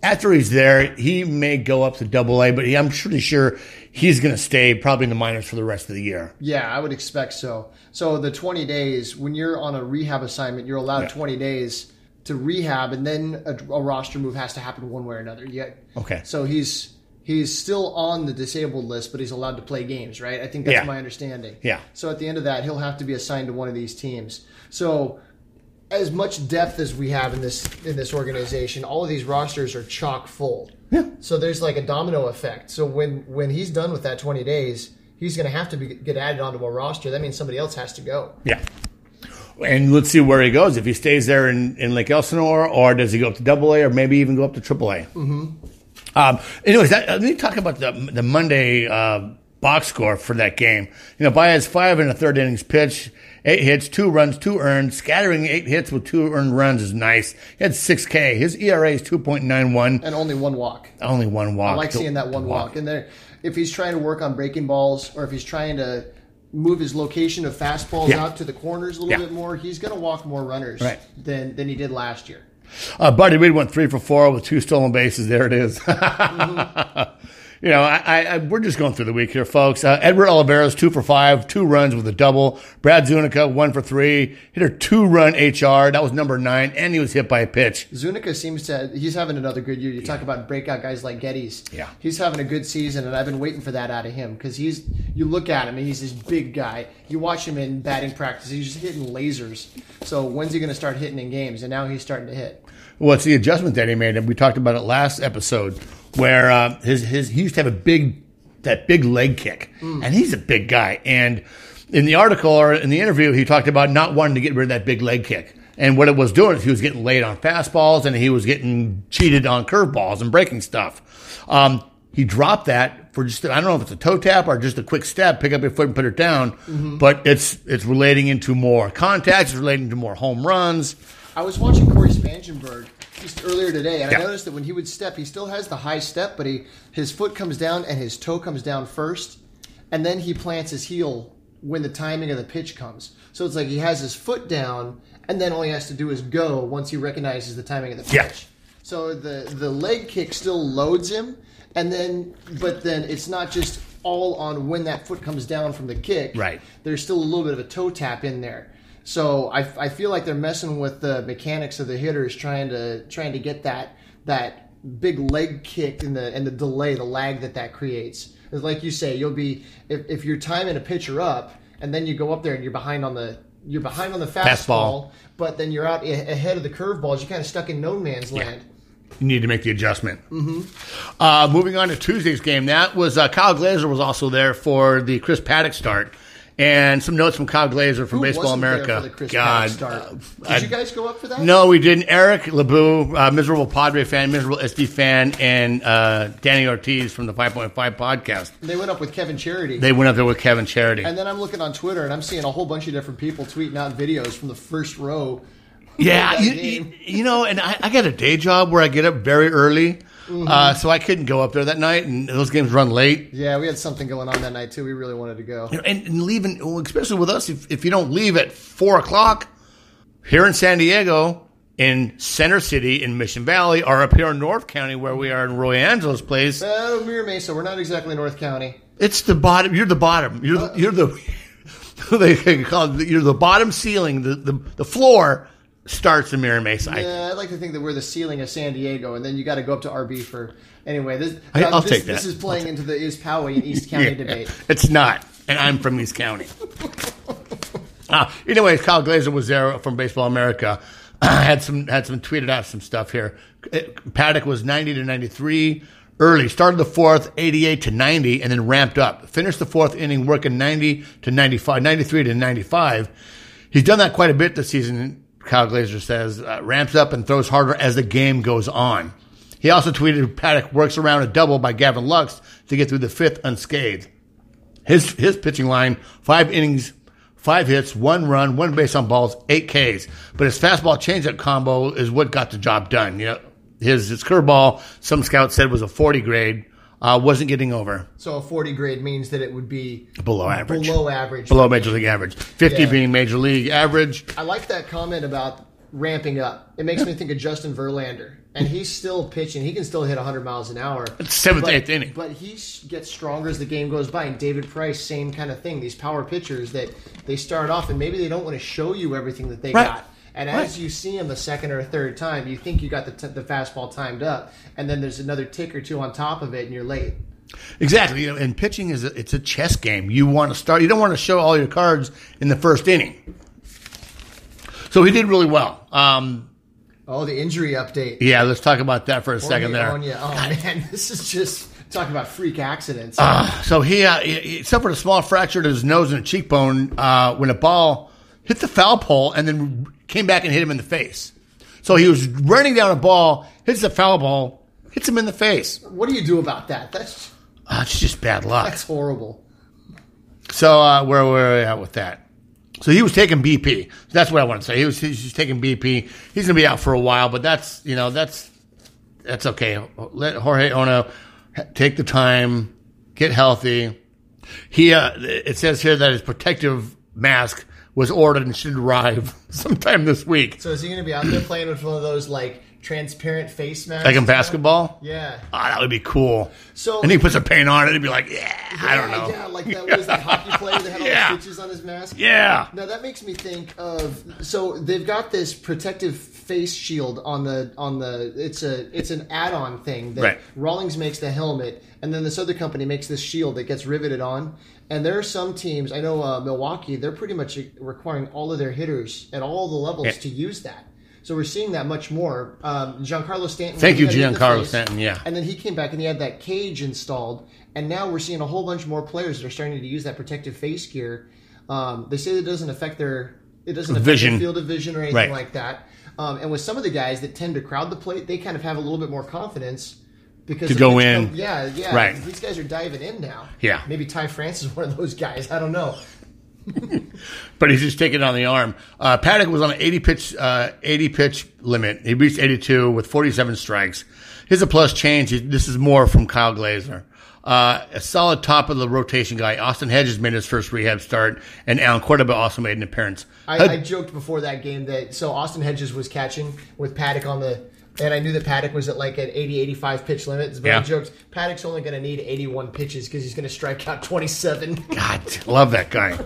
After he's there, he may go up to Double A, but he, I'm pretty sure he's going to stay probably in the minors for the rest of the year. Yeah, I would expect so. So the 20 days, when you're on a rehab assignment, you're allowed yeah. 20 days to rehab, and then a, a, roster move has to happen one way or another. Yeah. Okay. So he's he's still on the disabled list, but he's allowed to play games, right? I think that's yeah. my understanding. Yeah. So at the end of that, he'll have to be assigned to one of these teams. So as much depth as we have in this in this organization, all of these rosters are chock full. Yeah. So there's like a domino effect. So when when he's done with that 20 days, he's going to have to be, get added onto a roster. That means somebody else has to go. Yeah. And let's see where he goes. If he stays there in, in Lake Elsinore, or does he go up to Double A, or maybe even go up to Triple A? Mm-hmm. Um, anyways, that, let me talk about the the Monday uh, box score for that game. You know, Baez five in the third innings pitch, eight hits, two runs, two earned. Scattering eight hits with two earned runs is nice. He had six K. His ERA is two point nine one. And only one walk. Only one walk. I like seeing that one walk. And there, if he's trying to work on breaking balls, or if he's trying to move his location of fastballs Yeah. out to the corners a little Yeah. bit more, he's going to walk more runners Right. than than he did last year. Uh, Buddy Reed went three for four with two stolen bases. There it is. You know, I, I, we're just going through the week here, folks. Uh, Edward Olivares two for five, two runs with a double. Brad Zunica, one for three, hit a two run HR. That was number nine, and he was hit by a pitch. Zunica seems to he's having another good year. You talk about breakout guys like Gettys. Yeah. he's having a good season, and I've been waiting for that out of him because he's. You look at him, and he's this big guy. You watch him in batting practice; he's just hitting lasers. So when's he going to start hitting in games? And now he's starting to hit. Well, it's the adjustment that he made, and we talked about it last episode, where uh, his his he used to have a big that big leg kick, and he's a big guy. And in the article or in the interview, he talked about not wanting to get rid of that big leg kick. And what it was doing is he was getting laid on fastballs, and he was getting cheated on curveballs and breaking stuff. Um, he dropped that for just I don't know if it's a toe tap or just a quick step, pick up your foot and put it down. But it's it's relating into more contacts, it's relating to more home runs. I was watching Cory Spangenberg just earlier today, and Yeah. I noticed that when he would step, he still has the high step, but he his foot comes down and his toe comes down first, and then he plants his heel when the timing of the pitch comes. So it's like he has his foot down, and then all he has to do is go once he recognizes the timing of the pitch. Yeah. So the the leg kick still loads him, and then but then it's not just all on when that foot comes down from the kick. Right. There's still a little bit of a toe tap in there. So I, I feel like they're messing with the mechanics of the hitters, trying to trying to get that that big leg kick and the and the delay, the lag that that creates. Like you say, you'll be if, if you're timing a pitcher up, and then you go up there and you're behind on the you're behind on the fastball, Fastball. but then you're out a- ahead of the curveballs. You're kind of stuck in no man's land. you need to make the adjustment. Mm-hmm. Uh, moving on to Tuesday's game, that was uh, Kyle Glaser was also there for the Chris Paddack start, and some notes from Kyle Glaser from Who Baseball America. for the Chris God, uh, Did I- you guys go up for that? no, we didn't. Eric LeBou, uh, miserable Padre fan, miserable SD fan, and uh, Danny Ortiz from the 5.5 podcast. They went up with Kevin Charity. They went up there with Kevin Charity. and then I'm looking on Twitter and I'm seeing a whole bunch of different people tweeting out videos from the first row. Yeah, you, you, you know, and I, I got a day job where I get up very early, Mm-hmm. uh, so I couldn't go up there that night, and those games run late. Yeah, we had something going on that night too. We really wanted to go. And, and leaving, well, especially with us, if, if you don't leave at four o'clock here in San Diego, in Center City, in Mission Valley, or up here in North County where we are in Roy Angelo's place, Oh, Uh, Mira Mesa, we're not exactly North County. it's the bottom. You're the bottom. You're the, you're the they call it, you're the bottom ceiling. The the, the floor starts in Mira Mesa. I- Yeah, I'd like to think that we're the ceiling of San Diego, and then you got to go up to RB for. Anyway, this, I- I'll this, take This that. is playing into the East Poway and East County Yeah, debate. It's not, and I'm from East County. uh, anyways, Kyle Glaser was there from Baseball America. had some had some tweeted out some stuff here. It- Paddack was 90 to 93 early. Started the fourth 88 to 90, and then ramped up. Finished the fourth inning working 90 to 95, 93 to 95. He's done that quite a bit this season. Kyle Glaser says uh, ramps up and throws harder as the game goes on. He also tweeted Paddack works around a double by Gavin Lux to get through the fifth unscathed. His his pitching line: five innings, five hits, one run, one base on balls, eight Ks. But his fastball changeup combo is what got the job done. You know, his his curveball, some scouts said was a forty grade, uh, wasn't getting over So a 40 grade means that it would be below average, below average. below major league average. Fifty Yeah. being major league average. I like that comment about ramping up. It makes me think of Justin Verlander, and he's still pitching. He can still hit 100 miles an hour. Seventh, but, eighth inning. But he gets stronger as the game goes by. And David Price, same kind of thing. These power pitchers that they start off and maybe they don't want to show you everything that they Right. got. And Right. as you see him a second or a third time, you think you got the, t- the fastball timed up, and then there's another tick or two on top of it, and you're late. Exactly. You know, and pitching is a, it's a chess game. You want to start. You don't want to show all your cards in the first inning. So he did really well. Um, Oh, the injury update. yeah, let's talk about that for a second there. Oña. Oh man, this is just talking about freak accidents. So he, uh, he, he suffered a small fracture to his nose and a cheekbone uh, when a ball hit the foul pole and then came back and hit him in the face. So he was running down a ball, hits the foul ball, hits him in the face. what do you do about that? That's Uh, it's just bad luck. that's horrible. So uh, where where are we at with that? So he was taking BP. That's what I want to say. He was he's just taking BP. He's gonna be out for a while, but that's you know that's that's okay. Let Jorge Oña take the time, get healthy. He uh, it says here that his protective mask was ordered and should arrive sometime this week. So is he going to be out there playing with one of those like transparent face masks? Like in basketball, Yeah. Ah, that would be cool. So- and he puts a paint on it and be like, yeah, I don't know, Yeah, like that was that hockey player that had all the stitches on his mask. yeah. Now that makes me think of so they've got this protective face shield on the on the it's a it's an add-on thing that Right. Rawlings makes the helmet and then this other company makes this shield that gets riveted on and there are some teams I know uh, Milwaukee they're pretty much requiring all of their hitters at all the levels Yeah. to use that. So we're seeing that much more. Um, Giancarlo Stanton. Thank you, he had it in the Giancarlo face, Stanton, yeah. and then he came back and he had that cage installed, and now we're seeing a whole bunch more players that are starting to use that protective face gear. Um, they say it doesn't affect their it doesn't affect Vision. their field of vision or anything Right. like that. Um, and with some of the guys that tend to crowd the plate, they kind of have a little bit more confidence because To go in. come- yeah, yeah. Right. These guys are diving in now. Yeah. Maybe Ty France is one of those guys. I don't know. but he's just taking it on the arm. Uh, Paddack was on an 80 pitch, uh, 80 pitch limit. He reached 82 with 47 strikes. Here's a plus change. This is more from Kyle Glaser. Uh, a solid top of the rotation guy. Austin Hedges made his first rehab start, and Allen Cordoba also made an appearance. I, joked before that game that so Austin Hedges was catching with Paddack on the, and I knew that Paddack was at like an 80, 85 pitch limit. But Yeah. I joked Paddack's only going to need 81 pitches because he's going to strike out 27. God, love that guy.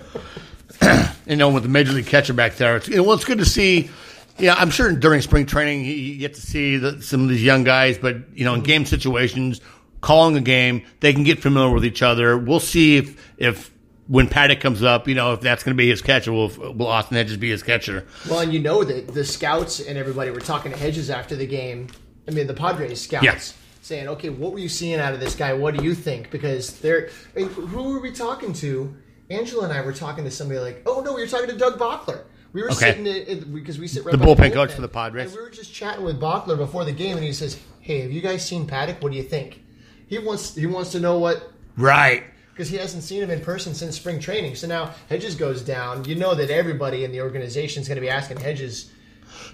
you know, with the major league catcher back there, it's, you know, well, it's good to see. Yeah, I'm sure during spring training you- you get to see the, some of these young guys, but you know, in game situations, calling a game, they can get familiar with each other. We'll see if if when Paddack comes up, you know, if that's going to be his catcher, will will Austin Hedges be his catcher? well, and you know that the scouts and everybody were talking to Hedges after the game. I mean, the Padres scouts. Yeah. Saying, okay, what were you seeing out of this guy? What do you think? Because they're, who were we talking to? Angela and I were talking to somebody like, oh no, we were talking to Doug Bachler. We were Okay. sitting in, because we sit right The by bullpen coach for the Padres. And we were just chatting with Bachler before the game, and he says, "Hey, have you guys seen Paddack? What do you think?" He wants he wants to know what Right. because he hasn't seen him in person since spring training. So now Hedges goes down. You know that everybody in the organization is going to be asking Hedges.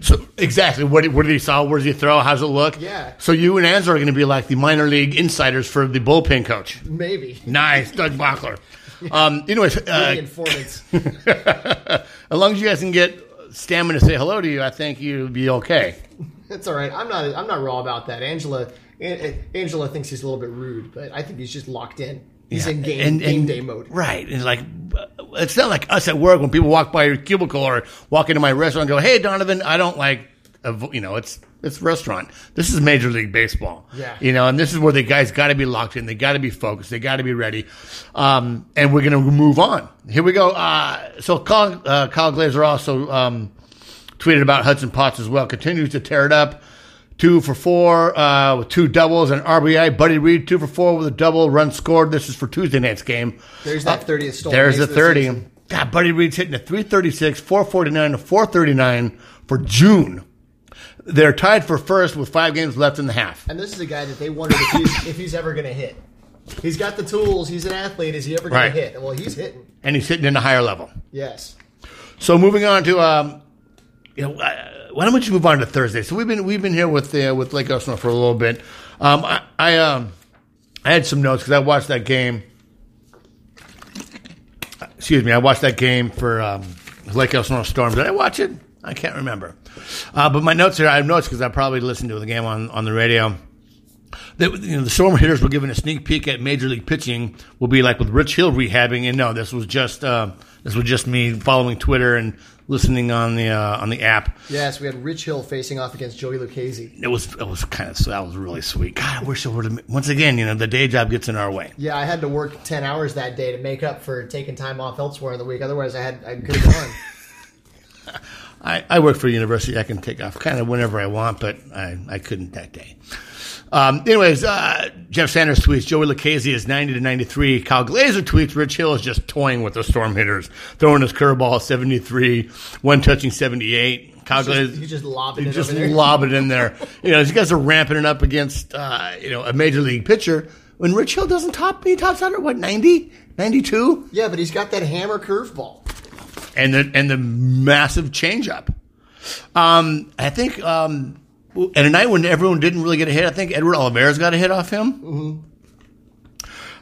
So exactly, what what did he saw? Where does he throw? How's it look? Yeah. So you and Anza are going to be like the minor league insiders for the bullpen coach. Maybe Nice, Doug Bachler. Um, anyways, uh, informants. as long as you guys can get stamina to say hello to you, I think you'll be okay. That's all right. I'm not I'm not raw about that. Angela An- Angela thinks he's a little bit rude, but I think he's just locked in. He's Yeah. in game And- game and- day mode. Right. And like, it's not like us at work when people walk by your cubicle or walk into my restaurant and go, hey, Donovan, I don't like, you know, it's, it's restaurant. This is Major League Baseball. Yeah. You know, and this is where the guys got to be locked in. They got to be focused. They got to be ready. Um, and we're going to move on. Here we go. Uh, so Kyle, uh, Kyle Glaser also, um, tweeted about Hudson Potts as well. Continues to tear it up. Two for four uh, with two doubles and RBI. Buddy Reed, two for four with a double. Run scored. This is for Tuesday night's game. There's that 30th stolen There's the of 30. season. God, Buddy Reed's hitting a 336, 449 to 439 for June. They're tied for first with five games left in the half. And this is a guy that they wondered if he's, if he's ever going to hit. He's got the tools. He's an athlete. Is he ever going Right. to hit? Well, he's hitting. And he's hitting in a higher level. Yes. So moving on to um, you know, uh, why don't we just move on to Thursday? So we've been we've been here with uh, with Lake Elsinore for a little bit. Um, I, I um I had some notes because I watched that game. Excuse me, I watched that game for um, Lake Elsinore Storm. Did I watch it? I can't remember. Uh, but my notes here, I have notes because I probably listened to the game on on the radio. The, you know, the Storm hitters were given a sneak peek at Major League pitching. Will be like with Rich Hill rehabbing, and no, this was just uh, this was just me following Twitter and listening on the uh, on the app. Yes, we had Rich Hill facing off against Joey Lucchesi. It was it was kind of so that was really sweet. God, I wish it would have. Once again, you know, the day job gets in our way. Yeah, I had to work ten hours that day to make up for taking time off elsewhere in the week. Otherwise, I had I could have gone. I, I work for a university. I can take off kind of whenever I want, but I, I couldn't that day. Um, anyways, uh, Jeff Sanders tweets Joey Lucchesi is 90 to 93. Kyle Glaser tweets Rich Hill is just toying with the storm hitters, throwing his curveball 73, one touching 78. Kyle He's just, Glaser he's just lobbing he it just over there. lob it in there. You know, these guys are ramping it up against uh, you know a major league pitcher. When Rich Hill doesn't top, he tops out at what 90, 92, yeah, but he's got that hammer curveball. and the and the massive changeup. Um, I think um, at a night when everyone didn't really get a hit, I think Edward Olivares got a hit off him.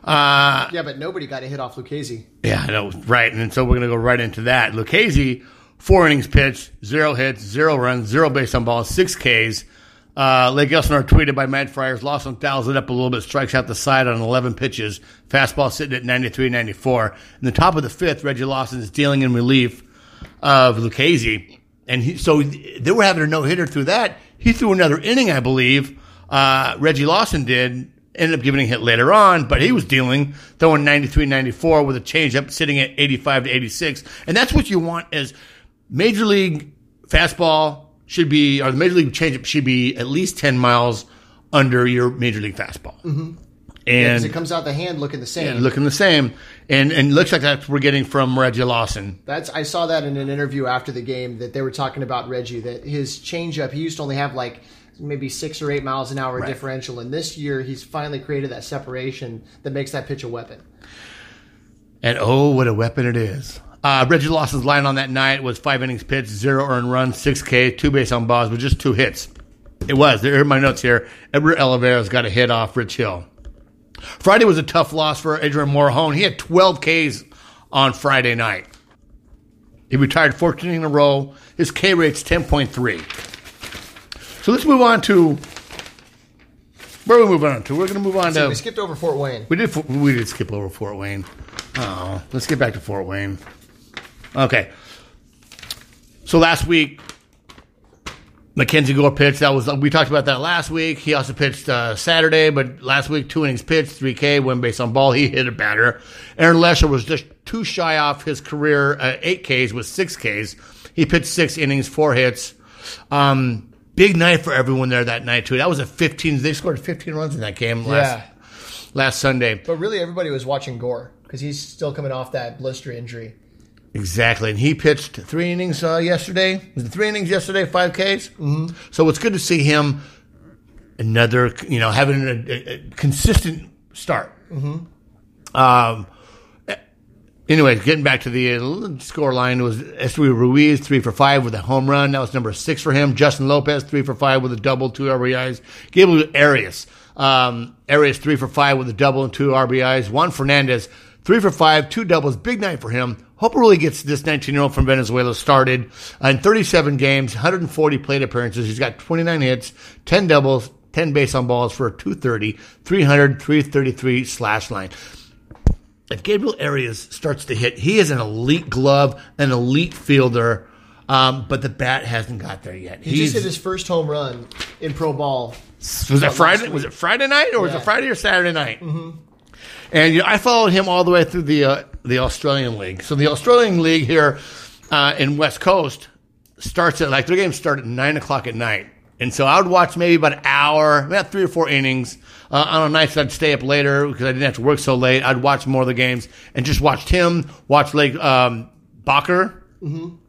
Uh, Yeah, but nobody got a hit off Lucchesi. yeah, I know, right. And so we're going to go right into that. Lucchesi, four innings pitched, zero hits, zero runs, zero base on balls, six Ks. Uh, Lake Elsinore tweeted by Matt Friars. Lawson dials it up a little bit, strikes out the side on 11 pitches. Fastball sitting at 93 94. In the top of the fifth, Reggie Lawson is dealing in relief of Lucchesi. And he, so they were having a no hitter through that. He threw another inning, I believe. Uh, Reggie Lawson did. Ended up giving a hit later on, but he was dealing, throwing 93 94 with a changeup sitting at 85 to 86. And that's what you want as major league fastball should be, or the major league changeup should be at least 10 miles under your major league fastball. Mm-hmm. And it comes out the hand looking the same. looking the same. And, and looks like that's what we're getting from Reggie Lawson. That's I saw that in an interview after the game that they were talking about Reggie that his changeup he used to only have like maybe six or eight miles an hour Right. differential, and this year he's finally created that separation that makes that pitch a weapon. And oh, what a weapon it is. Uh, Reggie Lawson's line on that night was five innings pitched, zero earned runs, six K, two base on balls, with just two hits. It was. There are my notes here. Edward has got a hit off Rich Hill. Friday was a tough loss for Adrian Morejon. He had 12 Ks on Friday night. He retired 14 in a row. His K rate's 10.3. So let's move on to where are we moving on to? We're going to move on to. we skipped over Fort Wayne. We did. We did skip over Fort Wayne. Oh, let's get back to Fort Wayne. Okay. So last week, Mackenzie Gore pitched. That was we talked about that last week. He also pitched uh, Saturday, but last week two innings pitched, three K, one base on ball. He hit a batter. Aaron Leasher was just too shy off his career uh, eight Ks with six Ks. He pitched six innings, four hits. Um, big night for everyone there that night too. That was a fifteen. They scored fifteen runs in that game last Yeah. last Sunday. But really, everybody was watching Gore because he's still coming off that blister injury. Exactly, and he pitched three innings uh, yesterday. Was it three innings yesterday? Five Ks. Mm-hmm. So it's good to see him another, you know, having a, a, a consistent start. Mm-hmm. Um. Anyway, getting back to the uh, score line it was Esteury Ruiz three for five with a home run. That was number six for him. Justin Lopez three for five with a double, two RBIs. Gabriel Arias, um, Arias three for five with a double and two RBIs. Juan Fernandez three for five, two doubles. Big night for him. Hope really gets this 19 year old from Venezuela started in 37 games, 140 plate appearances. He's got 29 hits, 10 doubles, 10 base on balls for a 230, 300, 333 slash line if Gabriel Arias starts to hit, he is an elite glove, an elite fielder, um, but the bat hasn't got there yet. He just hit his first home run in pro ball. was it Friday? Was it Friday night or was it Friday or Saturday night? Mm-hmm. And you know, I followed him all the way through the uh, the Australian League. So the Australian League here uh, in West Coast starts at like their games start at nine o'clock at night, and so I would watch maybe about an hour, about three or four innings. Uh, on nights I'd stay up later because I didn't have to work so late. I'd watch more of the games and just watched him watch like um, Bachar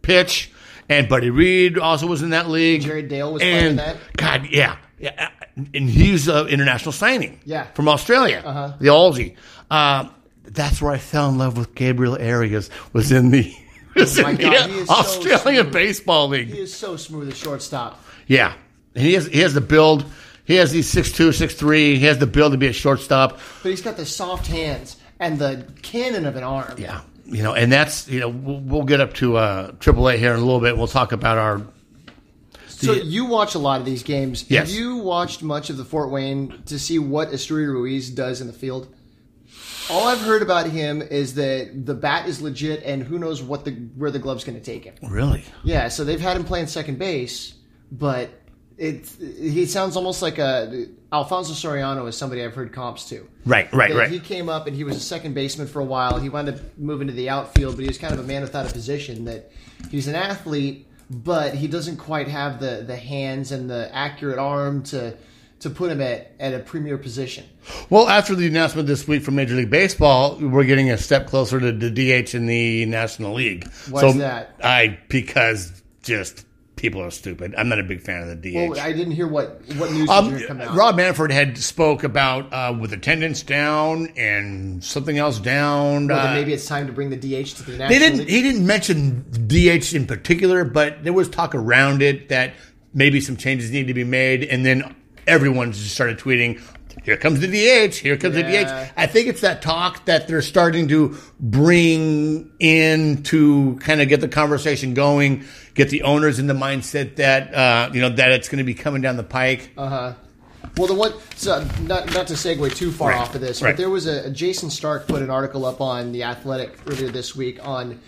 pitch, and Buddy Reed also was in that league. Jerry Dale was playing in that. God, yeah, yeah, and he's an international signing. Yeah. from Australia, Uh-huh. the Aussie. Um, that's where I fell in love with Gabriel Arias. Was in the, was Oh in the he is so Australian baseball league. He is so smooth at shortstop. Yeah, and he has he has the build. He has these six two, six three. He has the build to be a shortstop. But he's got the soft hands and the cannon of an arm. Yeah, you know, and that's you know we'll, we'll get up to uh, AAA here in a little bit. We'll talk about our So you watch a lot of these games. Yes. Have you watched much of the Fort Wayne to see what Esteury Ruiz does in the field? All I've heard about him is that the bat is legit, and who knows what the where the glove's going to take him. really. Yeah, so they've had him playing second base, but it he sounds almost like a Alfonso Soriano is somebody I've heard comps to. Right, right, That right. He came up and he was a second baseman for a while. He wound up moving to the outfield, but he was kind of a man without a position. That he's an athlete, but he doesn't quite have the the hands and the accurate arm to to put him at, at a premier position. Well, after the announcement this week from Major League Baseball, we're getting a step closer to the DH in the National League. Why so is that? I because just people are stupid. I'm not a big fan of the DH. Well, I didn't hear what what news Um, did come out. Rob Manfred had spoke about uh, with attendance down and something else down. Well, uh, maybe it's time to bring the DH to the national they didn't. League. He didn't mention DH in particular, but there was talk around it that maybe some changes need to be made, and then everyone just started tweeting. Here comes the DH. Here comes the DH. I think it's that talk that they're starting to bring in to kind of get the conversation going, get the owners in the mindset that uh, you know that it's going to be coming down the pike. Uh-huh. Well, the one so not not to segue too far Right. off of this, Right. but there was a, Jayson Stark put an article up on the Athletic earlier this week on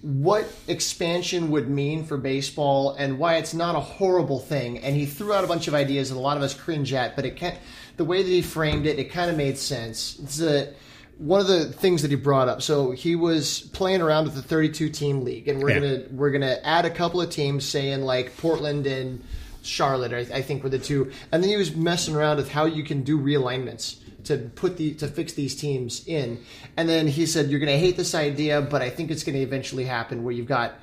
what expansion would mean for baseball and why it's not a horrible thing. And he threw out a bunch of ideas that a lot of us cringe at, but it can the way that he framed it, it kind of made sense. It's a, one of the things that he brought up. So he was playing around with the 32 team league, and we're Yeah. gonna we're gonna add a couple of teams, saying like Portland and Charlotte, I, I think were the two. And then he was messing around with how you can do realignments to put the to fix these teams in. And then he said, "You're going to hate this idea, but I think it's going to eventually happen where you've got."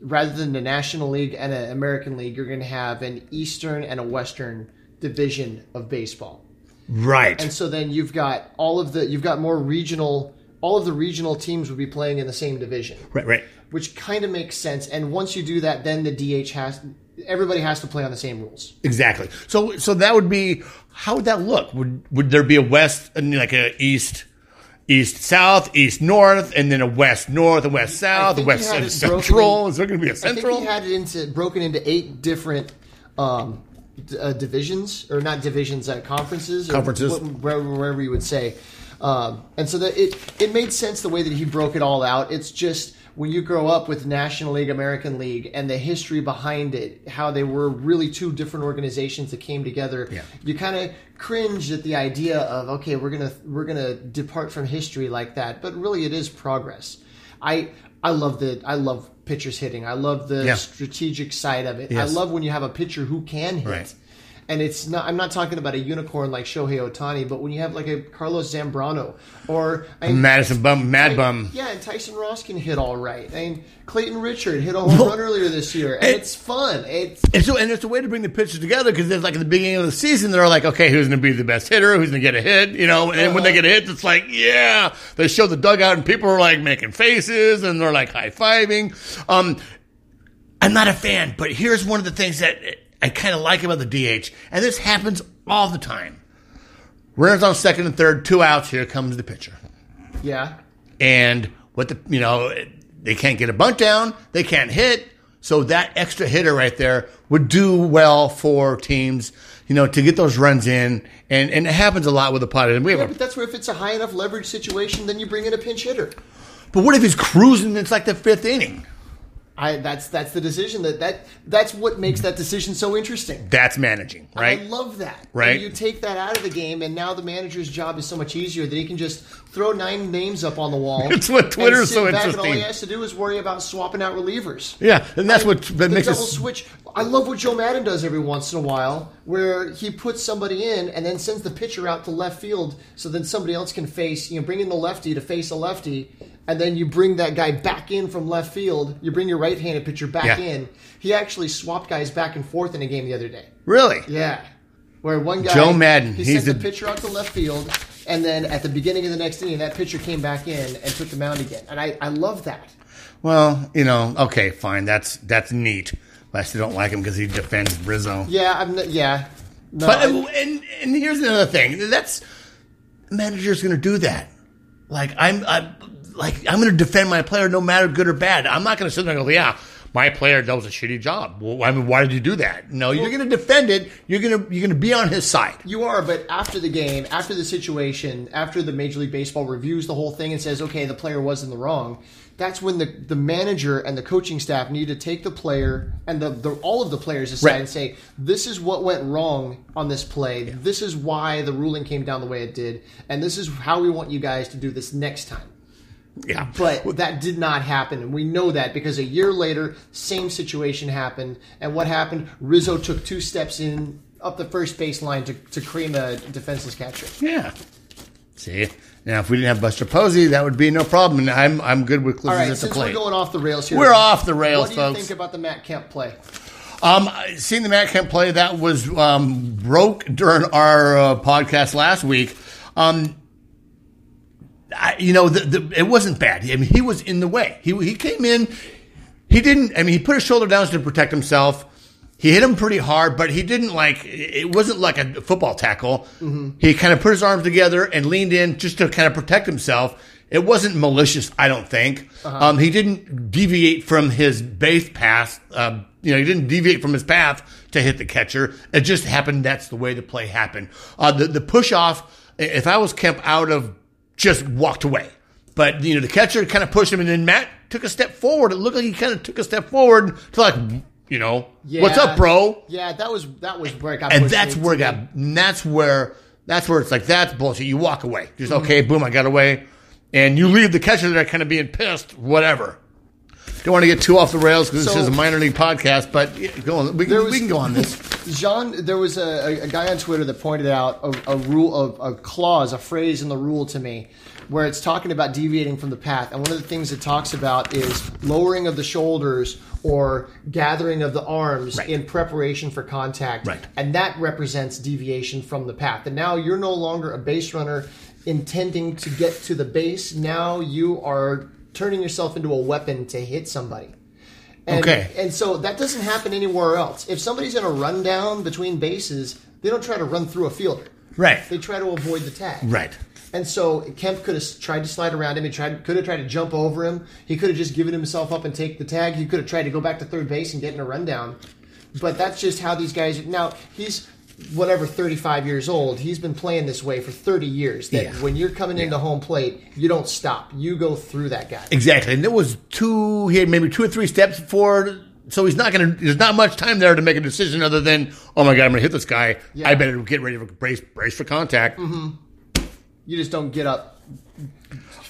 Rather than the National League and an American League, you're going to have an Eastern and a Western division of baseball. Right. And so then you've got all of the you've got more regional all of the regional teams would be playing in the same division right. Right. which kind of makes sense. And once you do that, then the DH has everybody has to play on the same rules. Exactly. So so that would be how would that look? Would would there be a west and like a east east south, east north, and then a west north, a west south, a west he had it central? Is there going to be a I think central? he had it into broken into eight different um, uh, divisions, or not divisions, uh, conferences, or Conferences. wh- wherever, wherever you would say. Um, and so that it it made sense the way that he broke it all out. It's just when you grow up with National League, American League, and the history behind it, how they were really two different organizations that came together. Yeah. You kind of cringe at the idea of okay, we're gonna we're gonna depart from history like that, but really it is progress. I I love the I love pitchers hitting. I love the Yeah. strategic side of it. Yes. I love when you have a pitcher who can hit. Right. And it's not. I'm not talking about a unicorn like Shohei Ohtani, but when you have like a Carlos Zambrano or I, Madison Bum, Mad Bum. yeah, and Tyson Ross can hit all right. I mean, Clayton Richard hit a home run earlier this year, and It- it's fun. It's And so, and it's a way to bring the pitchers together because there's like at the beginning of the season, they're like, okay, who's going to be the best hitter? Who's going to get a hit? You know, and when they get a hit, it's like, yeah, they show the dugout and people are like making faces and they're like high fiving. Um, I'm not a fan, but here's one of the things that I kind of like about the DH, and this happens all the time. Runners on second and third, two outs. Here comes the pitcher, yeah. and what the you know they can't get a bunt down, they can't hit, so that extra hitter right there would do well for teams, you know, to get those runs in, and and it happens a lot with the pot. And we have Yeah, a, but that's where if it's a high enough leverage situation, then you bring in a pinch hitter. but what if he's cruising? And it's like the fifth inning. I that's that's the decision that that that's what makes that decision so interesting. That's managing, right? I love that. Right. And you take that out of the game, and now the manager's job is so much easier that he can just throw nine names up on the wall. That's what Twitter's so back, And all he has to do is worry about swapping out relievers. yeah, and that's what the that makes double us. switch. I love what Joe Maddon does every once in a while, where he puts somebody in and then sends the pitcher out to left field, so then somebody else can face. You know, bring in the lefty to face a lefty, and then you bring that guy back in from left field. You bring your right-handed pitcher back Yeah. in. He actually swapped guys back and forth in a game the other day. Really? Yeah, where one guy Joe Maddon, he he's sent the, the- pitcher out to left field, and then at the beginning of the next inning, that pitcher came back in and took the mound again, and I, I love that. Well, you know, okay, fine. That's that's neat. But I still don't like him because he defends Rizzo. Yeah, I'm not, yeah. No, But I- uh, and and here's another thing. That's manager's going to do that. Like I'm, I'm like I'm going to defend my player no matter good or bad. I'm not going to sit there and go, yeah, my player that was a shitty job. Well, I mean, why did you do that? No, you're going to defend it. You're going to you're going to be on his side. You are, but after the game, after the situation, after the Major League Baseball reviews the whole thing and says, okay, the player was in the wrong, that's when the, the manager and the coaching staff need to take the player and the, the all of the players aside Right. and say, this is what went wrong on this play. This is why the ruling came down the way it did. And this is how we want you guys to do this next time. Yeah. But that did not happen, and we know that because a year later, same situation happened. And what happened? Rizzo took two steps in up the first baseline to, to cream a defenseless catcher. Yeah. See? Now, if we didn't have Buster Posey, that would be no problem. And I'm, I'm good with All right, at the since plate. we're going off the rails here, We're off the rails, What do you folks. think about the Matt Kemp play? Um, seeing the Matt Kemp play that was um, broke during our uh, podcast last week. Um, I, you know, the, the, it wasn't bad. I mean, he was in the way. He he came in. He didn't. I mean, he put his shoulder down to protect himself. He hit him pretty hard, but he didn't like. It wasn't like a football tackle. He kind of put his arms together and leaned in just to kind of protect himself. It wasn't malicious, I don't think. Um, he didn't deviate from his base pass. Uh, you know, he didn't deviate from his path to hit the catcher. It just happened. That's the way the play happened. Uh, the the push off. If I was Kemp, would have just walked away. But you know, the catcher kind of pushed him, and then Matt took a step forward. It looked like he kind of took a step forward to like, you know, what's up, bro? Yeah, that was that was where it got. And that's where it got. and That's where. That's where it's like that's bullshit. You walk away. Just Mm-hmm. okay, boom, I got away, and you leave the catcher there, kind of being pissed, whatever. Don't want to get too off the rails because So- this is a minor league podcast, but go on. We, can, was- we can go on this. Jean, there was a, a, a guy on Twitter that pointed out a, a rule, a, a clause, a phrase in the rule to me, where it's talking about deviating from the path. And one of the things it talks about is lowering of the shoulders or gathering of the arms Right. in preparation for contact. Right. And that represents deviation from the path. And now you're no longer a base runner intending to get to the base. Now you are turning yourself into a weapon to hit somebody. And, Okay. And so that doesn't happen anywhere else. If somebody's in a rundown between bases, they don't try to run through a fielder. Right. They try to avoid the tag. Right. And so Kemp could have tried to slide around him. He tried, could have tried to jump over him. He could have just given himself up and take the tag. He could have tried to go back to third base and get in a rundown. But that's just how these guys. Now he's whatever 35 years old. He's been playing this way for 30 years. That Yeah. when you're coming into home plate, you don't stop. You go through that guy. Exactly. And there was two, he had maybe two or three steps forward. So he's not going to, there's not much time there to make a decision other than, oh my God, I'm going to hit this guy. Yeah. I better get ready for brace, brace for contact. mm-hmm. You just don't get up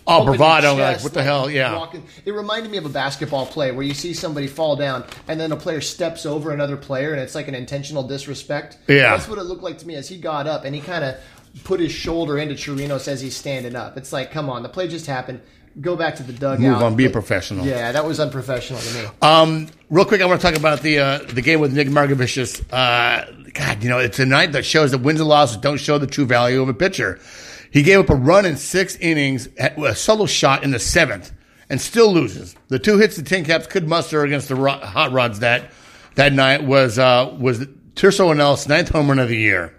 Oh, bravado. your Like, what the hell? Yeah. walking- It reminded me of a basketball play where you see somebody fall down and then a player steps over another player and it's like an intentional disrespect. Yeah. That's what it looked like to me as he got up and he kind of put his shoulder into Chirinos as he's standing up. It's like, come on, the play just happened. Go back to the dugout. Move on, be a professional. Yeah, that was unprofessional to me. Um, real quick, I want to talk about the uh, the game with Nick Margevicius. Uh, God, you know, it's a night that shows that wins and losses don't show the true value of a pitcher. He gave up a run in six innings, a solo shot in the seventh, and still loses. The two hits the Tin Caps could muster against the Hot Rods that that night was uh, was Tirso Ornelas' ninth home run of the year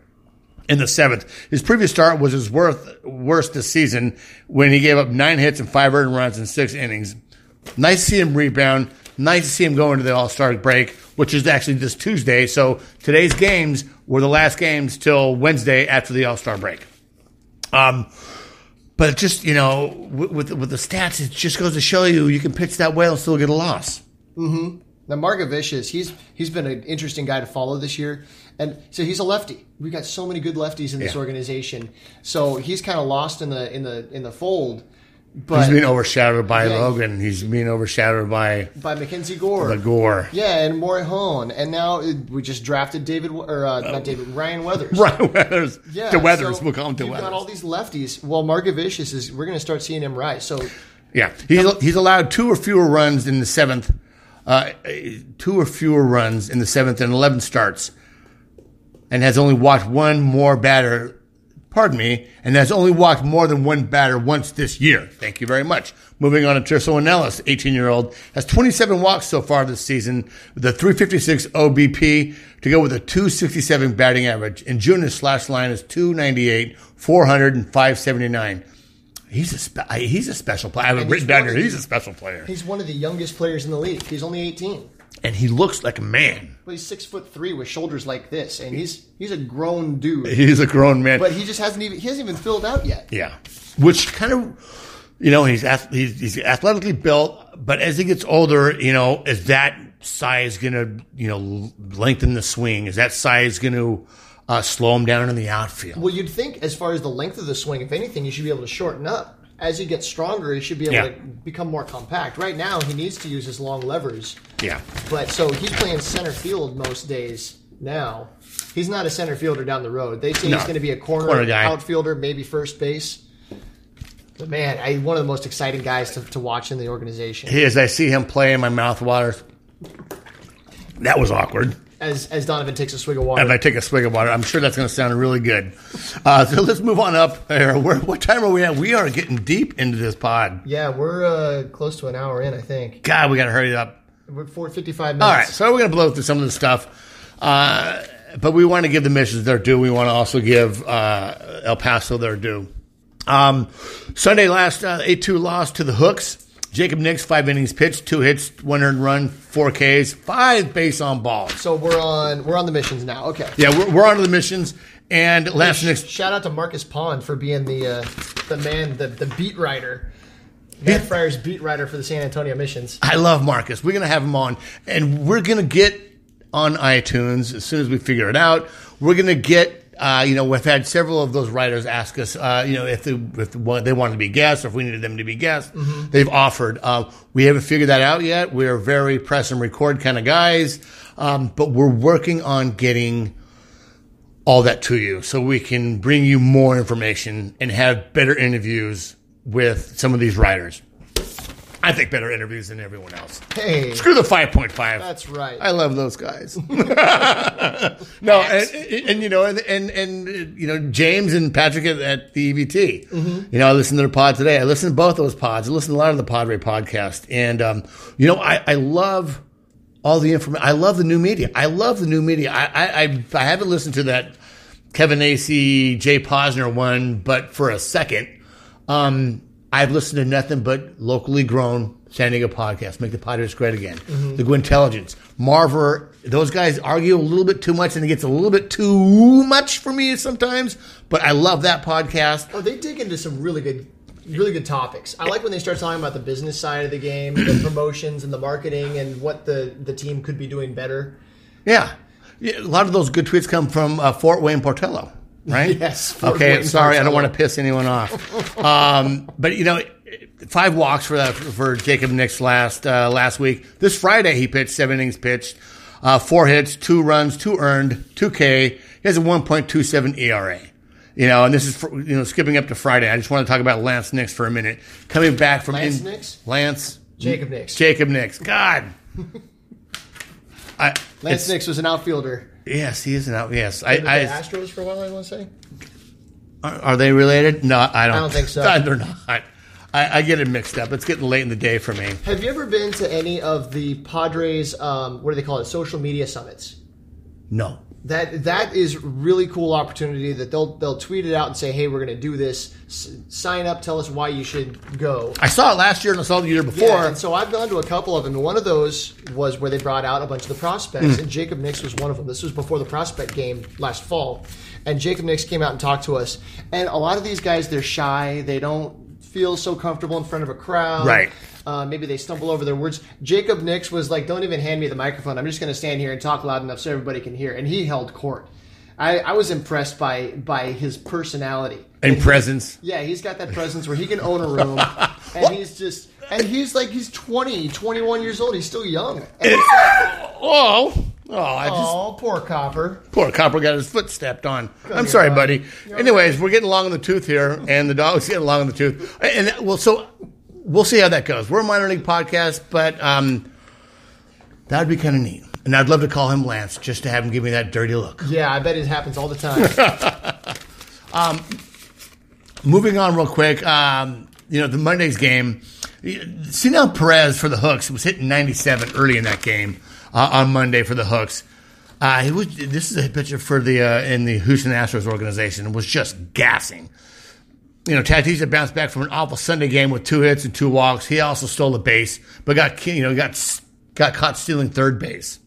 in the seventh. His previous start was his worst, worst this season when he gave up nine hits and five earned runs in six innings. Nice to see him rebound. Nice to see him go into the All Star break, which is actually this Tuesday. So today's games were the last games till Wednesday after the All Star break. Um, but just you know, with, with with the stats, it just goes to show you you can pitch that well and still get a loss. Mm-hmm. Now Margevicius, he's he's been an interesting guy to follow this year, and so he's a lefty. We've got so many good lefties in this Yeah. organization, so he's kind of lost in the in the in the fold. But He's being overshadowed by Yeah. Logan. He's being overshadowed by by Mackenzie Gore, the Gore. yeah, and Morejon, and now we just drafted David or uh, not David Ryan Weathers. Ryan Weathers. Yeah, the Weathers. so we'll call him the Weathers. got all these lefties. Well, Margevicius is. We're going to start seeing him rise. So Yeah, he's he's allowed two or fewer runs in the seventh, uh, two or fewer runs in the seventh and eleven starts, and has only walked one more batter. Pardon me, and has only walked more than one batter once this year. Thank you very much. Moving on to Tirso Ornelas, 18 year old, has 27 walks so far this season with a 356 OBP to go with a 267 batting average. In June, his slash line is 298, 400, and 579. He's a spe- he's a special player. I have it written down here. He's a special player, he's one of the youngest players in the league. He's only 18. And he looks like a man. But he's six foot three with shoulders like this, and he's he's a grown dude. He's a grown man. But he just hasn't even he hasn't even filled out yet. yeah, which kind of, you know, he's he's, he's athletically built, but as he gets older, you know, is that size going to you know lengthen the swing? Is that size going to uh, slow him down in the outfield? Well, you'd think as far as the length of the swing, if anything, you should be able to shorten up. As he gets stronger, he should be able Yeah. to become more compact. Right now, he needs to use his long levers. Yeah. But so he's playing center field most days now. He's not a center fielder down the road. They say No. he's going to be a corner, Corner guy. outfielder, maybe first base. But man, I, one of the most exciting guys to, to watch in the organization. As I see him play, my mouth waters. That was awkward. As as Donovan takes a swig of water. If I take a swig of water, I'm sure that's going to sound really good. Uh, so let's move on up. Where, what time are we at? We are getting deep into this pod. yeah, we're uh, close to an hour in, I think. God, we got to hurry up. We're four fifty five All minutes. right, so we're going to blow through some of the stuff, uh, but we want to give the missions their due. We want to also give uh, El Paso their due. Um, Sunday last uh, eight two loss to the Hooks. Jacob Nix five innings pitched, two hits, one earned run, four Ks, five base on balls. So we're on we're on the missions now. Okay. Yeah, we're, we're on to the missions, and Lance Nix. Shout out to Marcus Pond for being the uh, the man, the, the beat writer. Matt Fryer's beat writer for the San Antonio Missions. I love Marcus. We're going to have him on, and we're going to get on iTunes as soon as we figure it out. We're going to get. Uh, you know, we've had several of those writers ask us, uh, you know, if they, if they wanted to be guests or if we needed them to be guests. They've offered. Uh, we haven't figured that out yet. We're very press and record kind of guys, um, but we're working on getting all that to you so we can bring you more information and have better interviews with some of these writers. I think better interviews than everyone else. Hey, Screw the 5.5. that's right. I love those guys. no, and, and, and, you know, and, and and you know, James and Patrick at, at the EVT. You know, I listened to their pod today. I listened to both those pods. I listened to a lot of the Padre podcast, and um, you know, I, I love all the information. I love the new media. I love the new media. I I, I, I haven't listened to that Kevin Acee, Jay Posner one, but for a second. Um, I've listened to nothing but locally grown San Diego podcasts. Make the Padres great again. The Go Intelligence, Marver. Those guys argue a little bit too much, and it gets a little bit too much for me sometimes. But I love that podcast. Oh, they dig into some really good, really good topics. I like when they start talking about the business side of the game, the promotions and the marketing, and what the the team could be doing better. Yeah. Yeah, a lot of those good tweets come from uh, Fort Wayne Portello, right? Yes, okay. Wayne sorry, I don't want to piss anyone off. um, but you know, five walks for that for Jacob Nix last uh, last week. This Friday, he pitched seven innings pitched, uh, four hits, two runs, two earned, two K. He has a one point two seven ERA. You know, and this is for, you know skipping up to Friday. I just want to talk about Lance Nix for a minute. Coming back from Lance in- Nix? Lance Jacob Nix. Jacob Nix. God. I, Lance Nix was an outfielder. Yes, he is an out. Yes, I, I, Astros for a while. I want to say. are, are they related? No, I don't. I don't think so. They're not. I, I get it mixed up. It's getting late in the day for me. Have you ever been to any of the Padres? Um, what do they call it? Social media summits. No. That that is really cool opportunity that they'll they'll tweet it out and say, hey, we're going to do this. S- sign up. Tell us why you should go. I saw it last year and I saw it the year before. Yeah, and so I've gone to a couple of them. And one of those was where they brought out a bunch of the prospects, hmm. and Jacob Nix was one of them. This was before the prospect game last fall, and Jacob Nix came out and talked to us. And a lot of these guys, they're shy. They don't feel so comfortable in front of a crowd. Right. Uh, maybe they stumble over their words. Jacob Nix was like, "Don't even hand me the microphone. I'm just going to stand here and talk loud enough so everybody can hear." And he held court. I, I was impressed by by his personality. in presence. Yeah, he's got that presence where he can own a room, and he's just, and he's like, he's 20, 21 years old. He's still young. And it's like, Oh, oh! I just oh, poor Copper. poor copper got his foot stepped on. I'm sorry, buddy. buddy. Anyways, we're getting along in the tooth here, and the dog's getting along in the tooth. And well, so we'll see how that goes. We're a minor league podcast, but um, that would be kind of neat. And I'd love to call him Lance just to have him give me that dirty look. Yeah, I bet it happens all the time. Moving on real quick, um, you know, the Monday's game, Cionel Perez for the Hooks was hitting 97 early in that game uh, on Monday for the Hooks. Uh, he was, this is a pitcher for the uh, in the Houston Astros organization was just gassing. You know, Tatis had bounced back from an awful Sunday game with two hits and two walks. He also stole a base, but got you know got got caught stealing third base.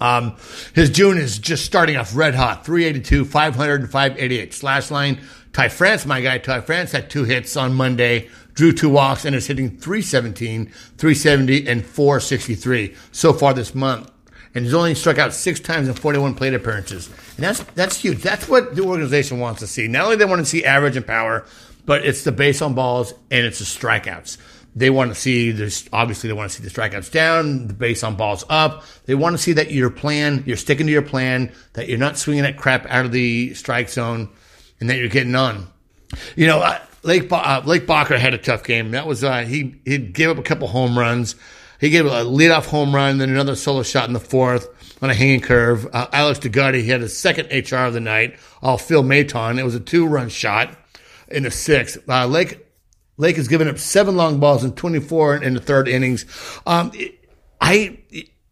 Um, his June is just starting off red hot 382, 500, and 588. Slash line. Ty France, my guy, Ty France had two hits on Monday, drew two walks, and is hitting 317, 370, and 463 so far this month. And he's only struck out six times in 41 plate appearances. And that's, that's huge. That's what the organization wants to see. Not only they want to see average and power, but it's the base on balls and it's the strikeouts. They want to see this. Obviously, they want to see the strikeouts down, the base on balls up. They want to see that your plan, you're sticking to your plan, that you're not swinging that crap out of the strike zone, and that you're getting on. You know, uh, Lake uh, Lake Bachar had a tough game. That was uh, he he gave up a couple home runs. He gave a leadoff home run, then another solo shot in the fourth on a hanging curve. Uh, Alex DeGuardi, he had his second HR of the night. All Phil Maton. It was a two run shot in the sixth. Uh, Lake Lake has given up seven long balls in 24 in the third innings. Um, I,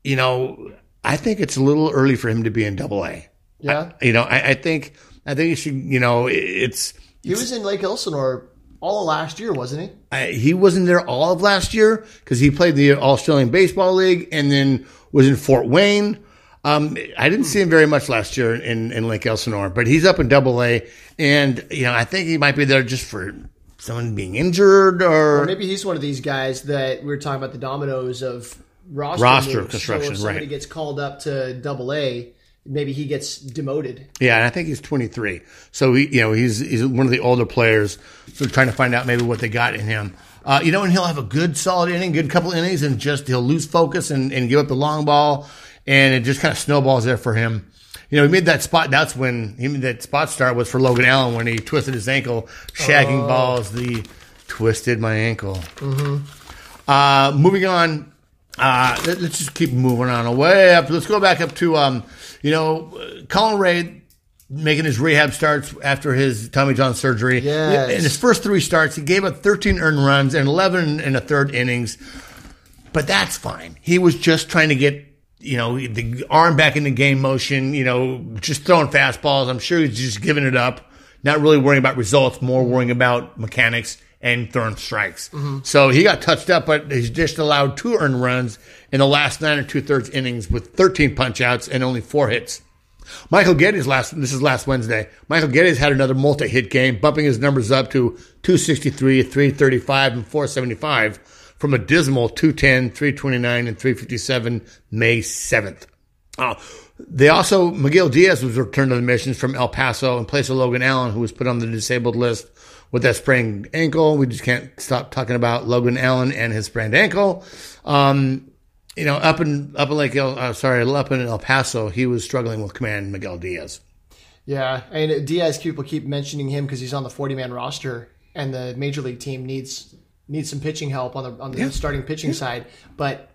you know, I think it's a little early for him to be in double A. Yeah. I, you know, I, I think, I think he should, you know, it's, He was in Lake Elsinore all of last year, wasn't he? I, he wasn't there all of last year because he played the Australian Baseball League and then was in Fort Wayne. Um, I didn't see him very much last year in, in Lake Elsinore, but he's up in Double A, and you know I think he might be there just for someone being injured or, Or maybe he's one of these guys that we were talking about the dominoes of roster, Roster construction, So if somebody right. gets called up to double A, maybe he gets demoted. yeah, and I think he's 23, so he you know he's he's one of the older players. So trying to find out maybe what they got in him. Uh, you know, and he'll have a good solid inning, good couple innings, and just he'll lose focus and, and give up the long ball, and it just kind of snowballs there for him. You know, he made that spot. That's when he made that spot start was for Logan Allen when he twisted his ankle, shagging balls. The twisted my ankle. Mm-hmm. Uh, moving on. Uh, let, us just keep moving on away up. Let's go back up to um, you know, Colin Rea making his rehab starts after his Tommy John surgery. Yes. In his first three starts, he gave up 13 earned runs and 11 in a third innings. But that's fine. He was just trying to get, you know, the arm back into game motion, you know, just throwing fastballs. I'm sure he's just giving it up, not really worrying about results, more worrying about mechanics and throwing strikes. So he got touched up, but he's just allowed two earned runs in the last nine or two thirds innings with 13 punch outs and only four hits. Michael Gettys last this is last Wednesday. Michael Gettys had another multi-hit game, bumping his numbers up to 263, 335, and 475 from a dismal 210, 329, and 357 May 7th. Uh, they also Miguel Diaz was returned to the missions from El Paso in place of Logan Allen, who was put on the disabled list with that sprained ankle. We just can't stop talking about Logan Allen and his sprained ankle. Um, you know, up in up in Lake El, uh, sorry, up in El Paso, he was struggling with command Miguel Diaz. Yeah, and Diaz people keep mentioning him because he's on the 40 man roster, and the major league team needs needs some pitching help on the on the starting pitching side. But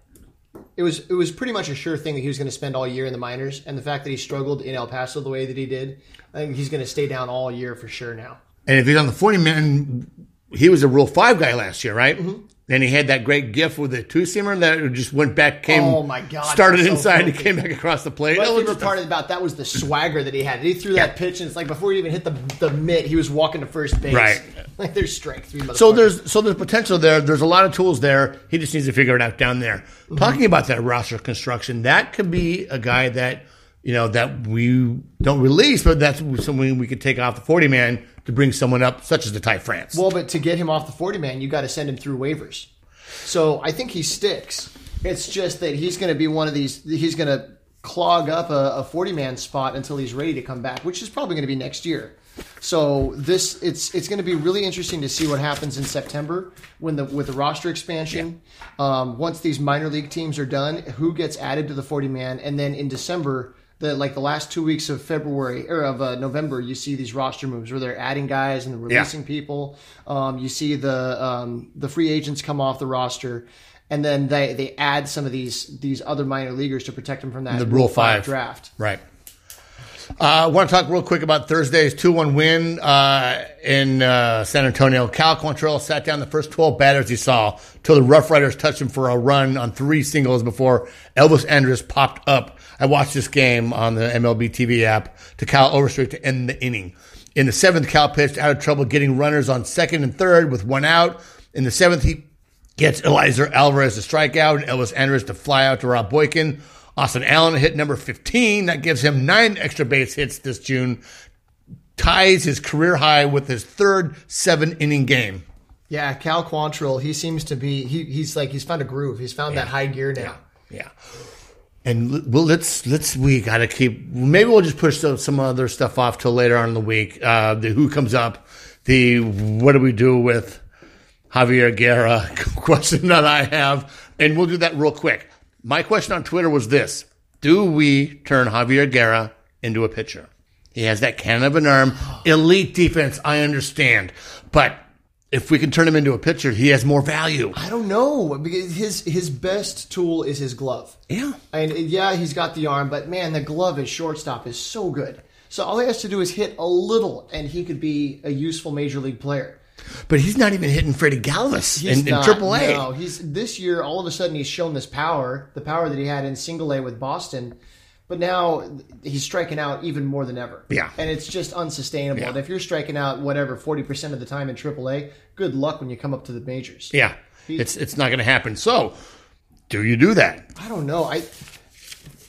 it was it was pretty much a sure thing that he was going to spend all year in the minors, and the fact that he struggled in El Paso the way that he did, I think he's going to stay down all year for sure now. And if he's on the 40 man, he was a Rule 5 guy last year, right? Mm-hmm. And he had that great gift with the two seamer that just went back, came, Oh, my God, started so inside and came back across the plate. Was favorite part about that was the swagger that he had. He threw that pitch, and it's like before he even hit the the mitt, he was walking to first base. Right. Like there's strength. three So there's so there's potential there. There's a lot of tools there. He just needs to figure it out down there. Mm-hmm. Talking about that roster construction, that could be a guy that you know that we don't release, but that's someone we could take off the 40 man to bring someone up, such as the Ty France. Well, but to get him off the 40 man, you got to send him through waivers. So I think he sticks. It's just that he's going to be one of these, he's going to clog up a 40 man spot until he's ready to come back, which is probably going to be next year. So this it's it's going to be really interesting to see what happens in September when the with the roster expansion. Um, once these minor league teams are done, who gets added to the 40 man, and then in December the like the last two weeks of February or of uh, November, you see these roster moves where they're adding guys and releasing people. Um, you see the um, the free agents come off the roster, and then they they add some of these these other minor leaguers to protect them from that The Rule 5. draft. Right. Uh, I want to talk real quick about Thursday's 2 1 win uh, in uh, San Antonio. Cal Quantrill sat down the first 12 batters he saw till the Rough Riders touched him for a run on three singles before Elvis Andrus popped up. I watched this game on the MLB TV app to Kyle Overstreet to end the inning. In the seventh, Cal pitched out of trouble getting runners on second and third with one out. In the seventh, he gets Eliezer Alvarez to strike out and Elvis Andrus to fly out to Rob Boykin. Austin Allen hit number 15. That gives him nine extra base hits this June. Ties his career high with his third seven inning game. Yeah, Cal Quantrill, he seems to be he, he's like he's found a groove. He's found that high gear now. Yeah. And well, let's let's we got to keep. Maybe we'll just push some, some other stuff off till later on in the week. Uh, the who comes up the what do we do with Javier Guerra question that I have, and we'll do that real quick. My question on Twitter was this: Do we turn Javier Guerra into a pitcher? He has that cannon of an arm, elite defense. I understand, but if we can turn him into a pitcher, he has more value. I don't know because his his best tool is his glove. Yeah, And yeah, he's got the arm, but man, the glove as shortstop is so good. So all he has to do is hit a little, and he could be a useful major league player. but he's not even hitting Freddie Galvis He's in, in not, AAA. No, he's this year. All of a sudden, he's shown this power, the power that he had in single A with Boston. But now he's striking out even more than ever. Yeah. and it's just unsustainable. Yeah. And if you're striking out whatever forty percent of the time in AAA, good luck when you come up to the majors. Yeah, it's it's not going to happen. So, do you do that? I don't know. I,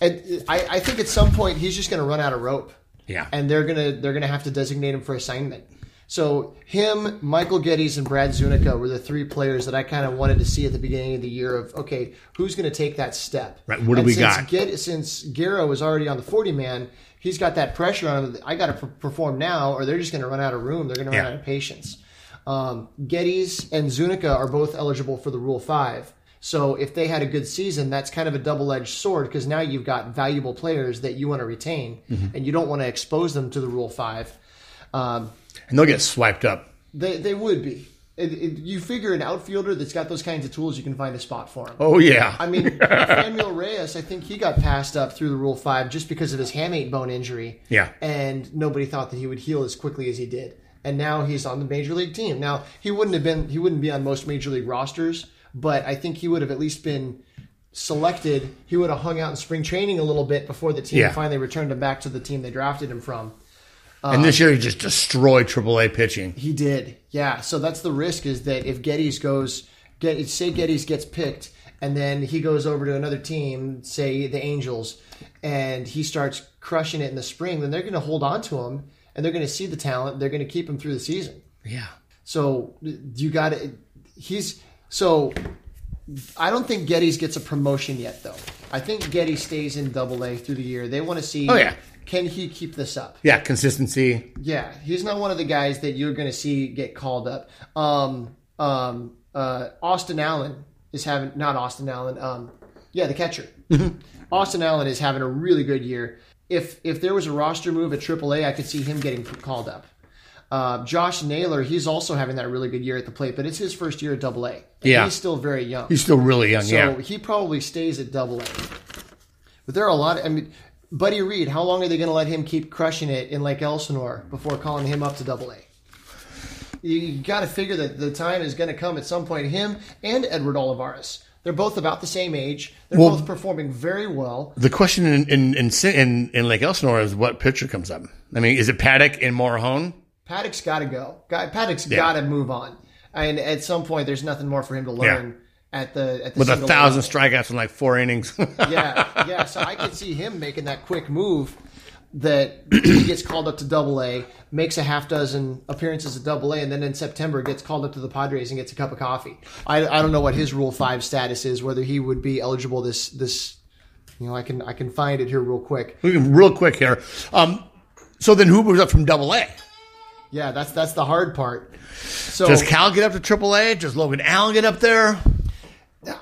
I, I think at some point he's just going to run out of rope. Yeah. and they're gonna they're gonna have to designate him for assignment. So him, Michael Gettys, and Brad Zunica were the three players that I kind of wanted to see at the beginning of the year. Of okay, who's going to take that step? Right, what do And we since got? Ged- since Guerra was already on the forty man, he's got that pressure on him. I got to perform now, or they're just going to run out of room. They're going to run out of patience. Um, Gettys and Zunica are both eligible for the Rule Five. So if they had a good season, that's kind of a double-edged sword because now you've got valuable players that you want to retain, Mm-hmm. and you don't want to expose them to the Rule Five. Um, And they'll get swiped up. they they would be. It, it, you figure an outfielder that's got those kinds of tools, you can find a spot for him. Oh yeah, I mean, Samuel Reyes, I think he got passed up through the Rule Five just because of his hamate bone injury. Yeah. and nobody thought that he would heal as quickly as he did. And now he's on the major league team. Now he wouldn't have been he wouldn't be on most major league rosters, but I think he would have at least been selected. He would have hung out in spring training a little bit before the team Yeah. finally returned him back to the team they drafted him from. And this um, year he just destroyed AAA pitching. He did, yeah. So that's the risk is that if Gettys goes, get say Gettys gets picked, and then he goes over to another team, say the Angels, and he starts crushing it in the spring, then they're going to hold on to him, and they're going to see the talent. They're going to keep him through the season. Yeah, So you got to. He's so. I don't think Gettys gets a promotion yet, though. I think Gettys stays in Double A through the year. They want to see. Oh, yeah. Can he keep this up? yeah, consistency. Yeah, he's not one of the guys that you're going to see get called up. Um, um, uh, Austin Allen is having not Austin Allen. Um, yeah, the catcher. Austin Allen is having a really good year. If if there was a roster move at AAA, I could see him getting called up. Uh, Josh Naylor, he's also having that really good year at the plate, but it's his first year at Double A. Yeah. he's still very young. He's still really young. So yeah, he probably stays at double A. But there are a lot. Of, I mean, Buddy Reed, how long are they going to let him keep crushing it in Lake Elsinore before calling him up to double A? You, got to figure that the time is going to come at some point. Him and Edward Olivares. They're both about the same age. They're Well- both performing very well. the question in in, in in in Lake Elsinore is what pitcher comes up. I mean, is it Paddack and Morejon? Paddack's got to go. Guy- Paddack's Yeah. got to move on. And at some point, there's nothing more for him to learn at the at the With a thousand strikeouts in like four innings. yeah, yeah. So I could see him making that quick move that he gets called up to Double A, makes a half dozen appearances at Double A, and then in September gets called up to the Padres and gets a cup of coffee. I, I don't know what his Rule Five status is, whether he would be eligible this this. You know, I can I can find it here real quick. We can- Real quick here. Um, so then who moves up from Double A? Yeah, that's that's the hard part. So Does Cal get up to Triple A? Does Logan Allen get up there?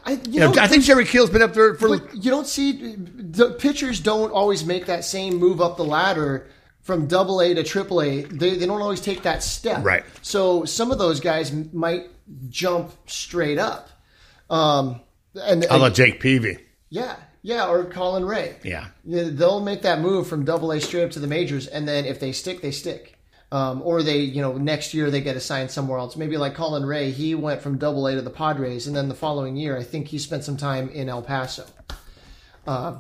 I, you know, I think Jerry Keel's been up there for. You don't see the pitchers don't always make that same move up the ladder from double A to triple A. They, they don't always take that step. Right. So some of those guys might jump straight up. Um, and How about Jake Peavy? yeah, yeah, or Colin Rea. Yeah. Yeah, They'll make that move from double A straight up to the majors, and then if they stick, they stick. Um, or they, you know, next year they get assigned somewhere else. Maybe like Colin Rea, he went from double A to the Padres, and then the following year, I think he spent some time in El Paso. Uh,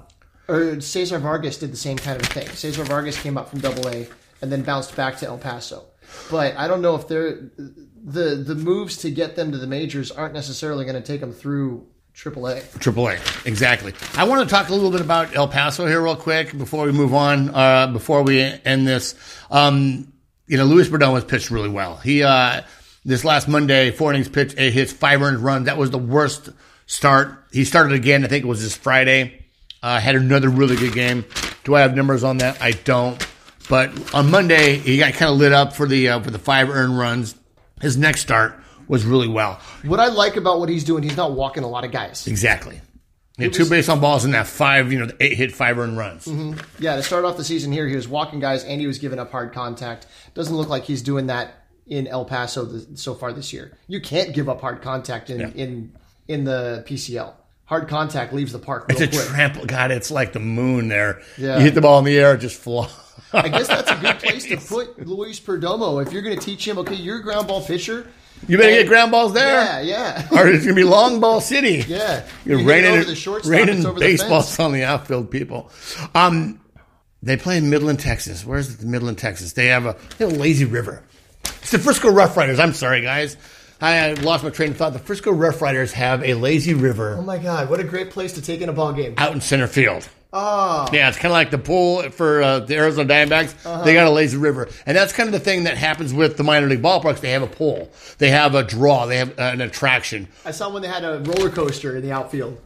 or Cesar Vargas did the same kind of thing. Cesar Vargas came up from double A and then bounced back to El Paso. But I don't know if they're the the moves to get them to the majors aren't necessarily going to take them through triple A. Triple A, exactly. I want to talk a little bit about El Paso here, real quick, before we move on. Uh, before we end this, um, you know, Luis Perdomo was pitched really well. He uh, this last Monday, four innings pitched, eight hits, five earned runs. That was the worst start. He started again. I think it was this Friday. Uh, had another really good game. Do I have numbers on that? I don't. But on Monday, he got kind of lit up for the uh, for the five earned runs. His next start was really well. What I like about what he's doing, he's not walking a lot of guys. Exactly. He had two base on balls in that five, you know, eight hit five earned runs. Mm-hmm. Yeah, to start off the season here, he was walking guys and he was giving up hard contact. Doesn't look like he's doing that in El Paso th so far this year. You can't give up hard contact in in in the PCL. Hard contact leaves the park real It's a quick. trample. God, it's like the moon there. Yeah. You hit the ball in the air, it just flies. I guess that's a good place to put Luis Perdomo if you're going to teach him. Okay, you're a ground ball pitcher. You better get ground balls there. Yeah, yeah, Or it's going to be long ball city. yeah. You're You hit it raining, over the shortstop, raining it's over the baseballs fence. on the outfield people. Um, they play in Midland, Texas. Where's the Midland, Texas? They have a, they have a lazy river. It's the Frisco Rough Riders. I'm sorry, guys. I I lost my train of thought. The Frisco Rough Riders have a lazy river Oh my God, what a great place to take in a ball game. out in center field. Oh, Yeah, it's kind of like the pool for uh, the Arizona Diamondbacks. Uh-huh. They got a lazy river, and that's kind of the thing that happens with the minor league ballparks. They have a pool, they have a draw, they have uh, an attraction. I saw when they had a roller coaster in the outfield.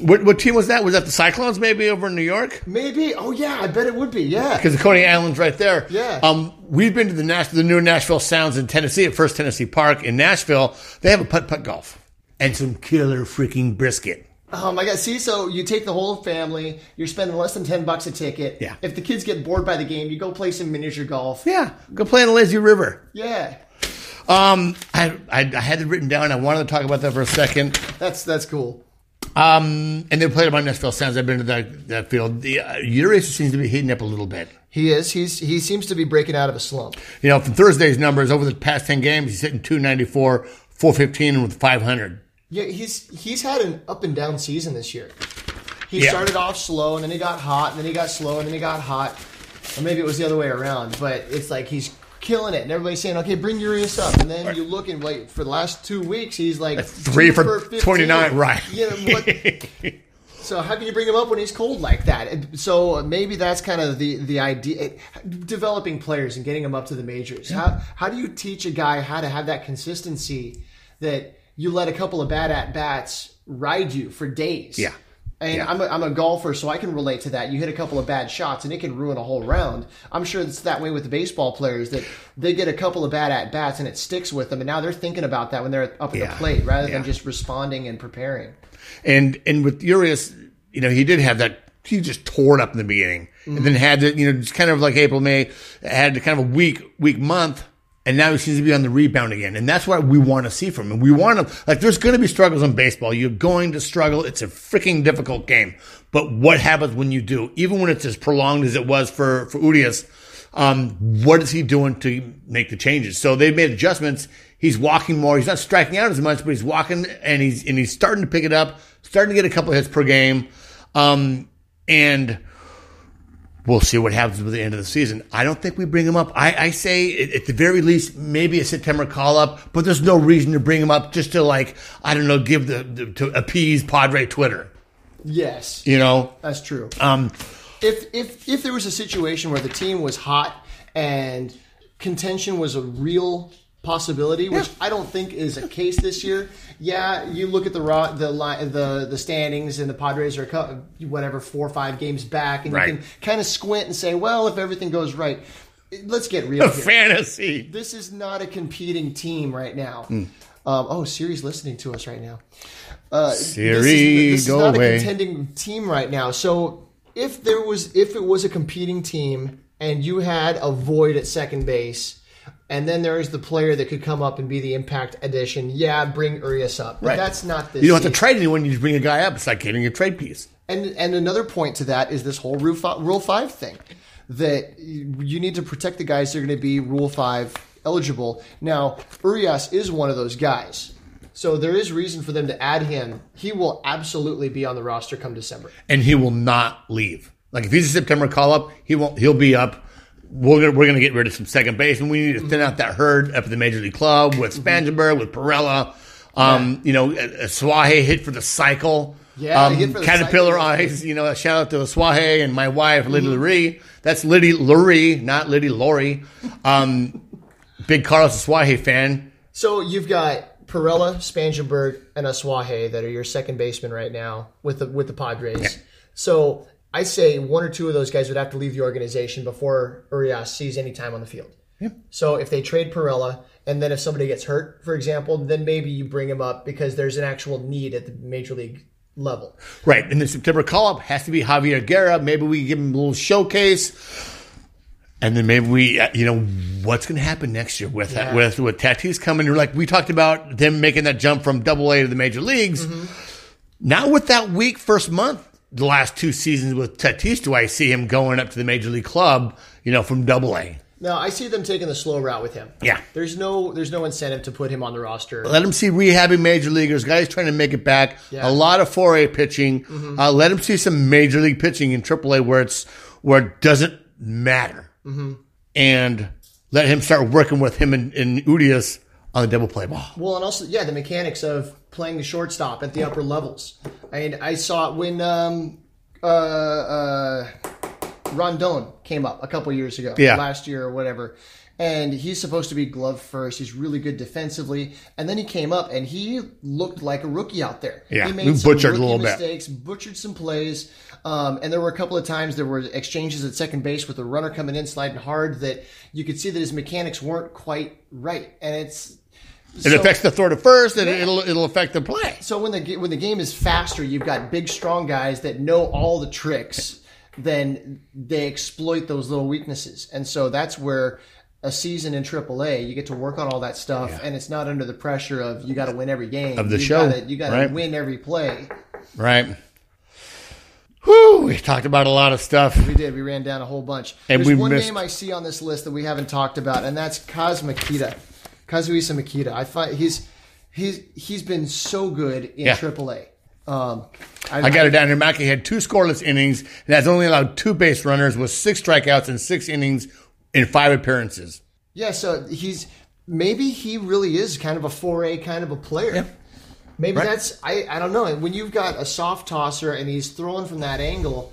What, what team was that? Was that the Cyclones? Maybe over in New York? Maybe. Oh yeah, I bet it would be. Yeah. Because the Coney Island's right there. Yeah. Um, we've been to the Nash- the new Nashville Sounds in Tennessee at First Tennessee Park in Nashville. They have a putt putt golf and some killer freaking brisket. Oh my god! See, so you take the whole family. You're spending less than ten bucks a ticket. Yeah. If the kids get bored by the game, you go play some miniature golf. Yeah, go play in the lazy river. Yeah. Um, I, I, I had it written down. I wanted to talk about that for a second. That's that's cool. Um, and they played at my Nashville Sounds. I've been to that, that field. The uh, Urias seems to be heating up a little bit. He is. He's he seems to be breaking out of a slump. You know, from Thursday's numbers over the past 10 games, he's hitting 294, 415, and with 500. Yeah, he's he's had an up and down season this year. He Yeah. started off slow, and then he got hot, and then he got slow, and then he got hot. Or maybe it was the other way around. But it's like he's killing it, and everybody's saying, "Okay, bring Urias up." And then you look and wait for the last two weeks, he's like Three two for 29, right. You know, what, So how can you bring him up when he's cold like that? So maybe that's kind of the the idea. Eh, developing players and getting them up to the majors. How how do you teach a guy how to have that consistency that you let a couple of bad at bats ride you for days? Yeah. And Yeah. I'm, a, I'm a golfer, so I can relate to that. You hit a couple of bad shots, and it can ruin a whole round. I'm sure it's that way with the baseball players that they get a couple of bad at bats, and it sticks with them. And now they're thinking about that when they're up at Yeah. the plate, rather than just responding and preparing. And and with Urias, you know, he did have that. He just tore it up in the beginning, and then mm-hmm. had to, you know, just kind of like April, May, had kind of a weak, weak month, and now he seems to be on the rebound again, and that's what we want to see from him. We want to like. There's going to be struggles in baseball. You're going to struggle. It's a freaking difficult game. But what happens when you do? Even when it's as prolonged as it was for for Urias, um, what is he doing to make the changes? So they've made adjustments. He's walking more. He's not striking out as much, but he's walking and he's and he's starting to pick it up, starting to get a couple hits per game. Um, and we'll see what happens with the end of the season. I don't think we bring him up. I, I say at the very least maybe a September call up, but there's no reason to bring him up just to like I don't know give the, the to appease Padre Twitter. Yes, You know, that's true. um, if if if there was a situation where the team was hot and contention was a real possibility, which I don't think is a case this year. Yeah, you look at the raw, the the the standings, and the Padres are whatever four or five games back, and Right. you can kind of squint and say, well, if everything goes right, let's get real. here. fantasy. This is not a competing team right now. Hmm. Um, oh, Siri's listening to us right now. Uh, Siri, this is, this go is not away. a contending team right now. So if there was, if it was a competing team and you had a void at second base, and then there is the player that could come up and be the impact addition, yeah, bring Urias up. But Right. that's not this. You don't have to trade anyone. You just bring a guy up. It's like getting a trade piece. And and another point to that is this whole Rule Five, Rule Five thing, that you need to protect the guys that are going to be Rule Five eligible. Now Urias is one of those guys, so there is reason for them to add him. He will absolutely be on the roster come December. and he will not leave. Like if he's a September call up, he won't. He'll be up. We're gonna, we're going to get rid of some second base, and we need to thin out that herd up at the major league club with Spangenberg, with Pirela. Um, You know, uh, Asuaje hit for the cycle. Yeah, um, hit for the Caterpillar cycle. Eyes. You know, a shout out to Asuaje and my wife Liddy Lurie. That's Liddy Lurie, not Liddy Laurie. Um, big Carlos Asuaje fan. So you've got Pirela, Spangenberg, and Asuaje that are your second baseman right now with the with the Padres. So I say one or two of those guys would have to leave the organization before Urias sees any time on the field. So if they trade Pirela, and then if somebody gets hurt, for example, then maybe you bring him up because there's an actual need at the major league level. Right. And the September call up has to be Javier Guerra. Maybe we give him a little showcase. And then maybe we, uh, you know, what's going to happen next year with Yeah. with with Tatis coming? Like we talked about them making that jump from Double A to the major leagues. Mm-hmm. Now with that week first month, the last two seasons with Tatis, do I see him going up to the major league club? You know, from Double A. No, I see them taking the slow route with him. Yeah. There's no there's no incentive to put him on the roster. Let him see rehabbing major leaguers, guys trying to make it back. Yeah. A lot of 4A pitching. Uh, let him see some major league pitching in AAA where it's where it doesn't matter, and let him start working with him and, and Urias on the double play ball. Well, and also, yeah, the mechanics of playing the shortstop at the upper levels. I mean, I saw it when um, uh, uh, Rondon came up a couple years ago, Yeah. last year or whatever. And he's supposed to be glove first. He's really good defensively. And then he came up and he looked like a rookie out there. Yeah, he he butchered a rookie little bit. mistakes, butchered some plays. Um, and there were a couple of times there were exchanges at second base with a runner coming in sliding hard that you could see that his mechanics weren't quite right. And it's It affects the throw to first, and it'll it'll affect the play. so when the when the game is faster, you've got big, strong guys that know all the tricks. Then they exploit those little weaknesses, and so that's where a season in AAA, you get to work on all that stuff, and it's not under the pressure of you got to win every game Of the you show, Gotta, you got to right. win every play. Right. Whew, we talked about a lot of stuff. We did. We ran down a whole bunch. And There's one missed- name I see on this list that we haven't talked about, and that's Kaz Makita. Kazuhisa Makita. I find he's he's he's been so good in Yeah. AAA. Um, I got it down here. Mackey had two scoreless innings and has only allowed two base runners with six strikeouts in six innings in five appearances. Yeah, so he's maybe he really is kind of a 4A kind of a player. Maybe Right. that's I I don't know. When you've got a soft tosser and he's throwing from that angle,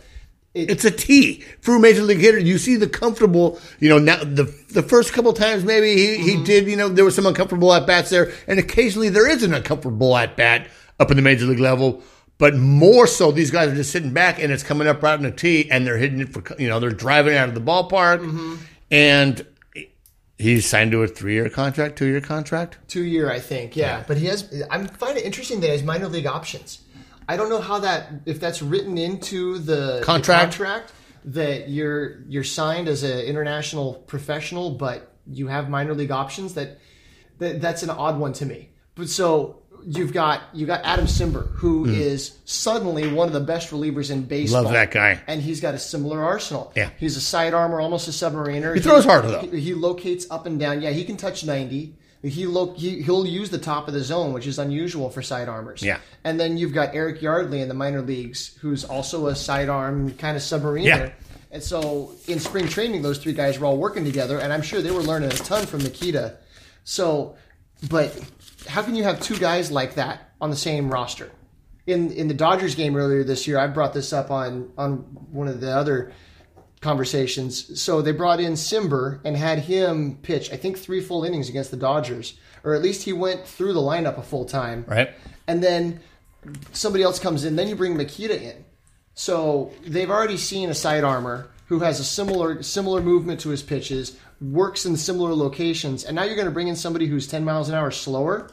it, It's a T for major league hitter. You see the comfortable, you know, now the the first couple times maybe he, he mm-hmm. did, you know, there was some uncomfortable at bats there, and occasionally there is an uncomfortable at bat up in the major league level. But more so, these guys are just sitting back and it's coming up right in a tee, and they're hitting it for, you know, they're driving out of the ballpark, mm-hmm. and he's signed to a three year contract, two year contract. two year I think. Yeah. But he has I'm finding it interesting that he has minor league options. I don't know how that if that's written into the the Contract. contract that you're you're signed as an international professional, but you have minor league options. That, that that's an odd one to me. But so you've got you got Adam Cimber, who hmm. is suddenly one of the best relievers in baseball. Love that guy. and he's got a similar arsenal. Yeah. he's a side armor, almost a submariner. He throws harder, though. He, he locates up and down. Yeah, he can touch ninety. He, lo- he he'll use the top of the zone, which is unusual for side armors. Yeah. and then you've got Eric Yardley in the minor leagues, who's also a sidearm kind of submariner. Yeah. And so in spring training, those three guys were all working together, and I'm sure they were learning a ton from Makita. So, but how can you have two guys like that on the same roster? In in the Dodgers game earlier this year, I brought this up on on one of the other conversations. So they brought in Cimber and had him pitch, I think, three full innings against the Dodgers, or at least he went through the lineup a full time. Right. And then somebody else comes in. Then you bring Makita in. So they've already seen a side armor who has a similar similar movement to his pitches, works in similar locations, and now you're going to bring in somebody who's 10 miles an hour slower.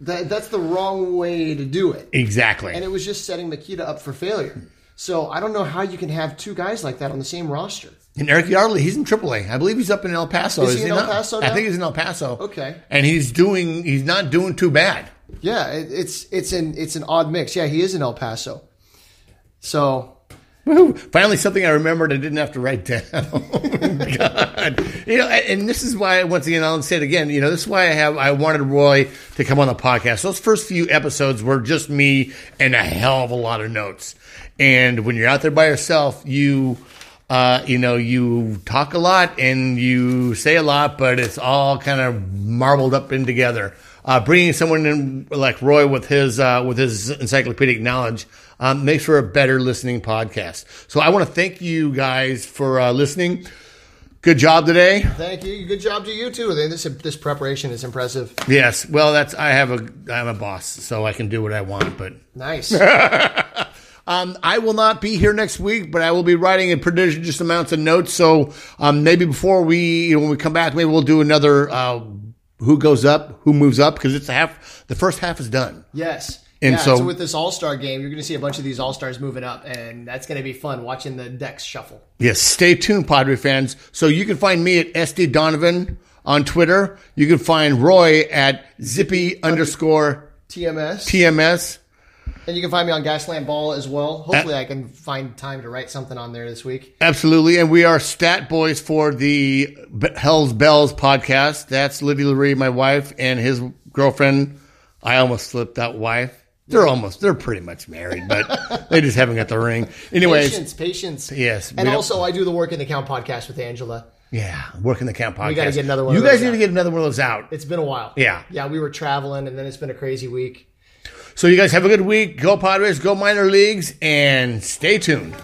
That, that's the wrong way to do it. Exactly. And it was just setting Makita up for failure. So I don't know how you can have two guys like that on the same roster. And Eric Yardley, he's in AAA. I believe he's up in El Paso. Is he in El? Paso I think he's in El Paso. Okay. And he's doing. He's not doing too bad. Yeah, it, it's it's an it's an odd mix. Yeah, he is in El Paso. So Woohoo. Finally, something I remembered I didn't have to write down. God. You know, and this is why, once again, I'll say it again, you know, this is why I have, I wanted Roy to come on the podcast. Those first few episodes were just me and a hell of a lot of notes. And when you're out there by yourself, you, uh, you know, you talk a lot and you say a lot, but it's all kind of marbled up in together. Uh, bringing someone in like Roy with his uh, with his encyclopedic knowledge um, makes for a better listening podcast. So I want to thank you guys for uh, listening. Good job today. thank you. Good job to you too. This this preparation is impressive. Yes. Well, that's I have a I'm a boss, so I can do what I want. But Nice. Um, I will not be here next week, but I will be writing in prodigious amounts of notes. So um, maybe before we, you know, when we come back, maybe we'll do another uh, who goes up, who moves up, because it's half. The first half is done. Yes. And yeah, so- so, with this All Star game, you're going to see a bunch of these All Stars moving up, and that's going to be fun watching the decks shuffle. Yes, stay tuned, Padre fans. So you can find me at SD Donovan on Twitter. You can find Roy at Zippy underscore TMS. TMS. and you can find me on Gaslamp Ball as well. Hopefully, I can find time to write something on there this week. Absolutely. And we are stat boys for the Hell's Bells podcast. That's Lydia Lurie, my wife, and his girlfriend. I almost slipped out wife. They're almost, they're pretty much married, but they just haven't got the ring. Anyways, Patience, patience. Yes, we And don't- also, I do the Work in the Count podcast with Angela. yeah, working the camp podcast. gotta get another one You of guys those need to out. get another one of those out. It's been a while. Yeah. Yeah, we were traveling, and then it's been a crazy week. So you guys have a good week. Go Padres, go minor leagues, and stay tuned.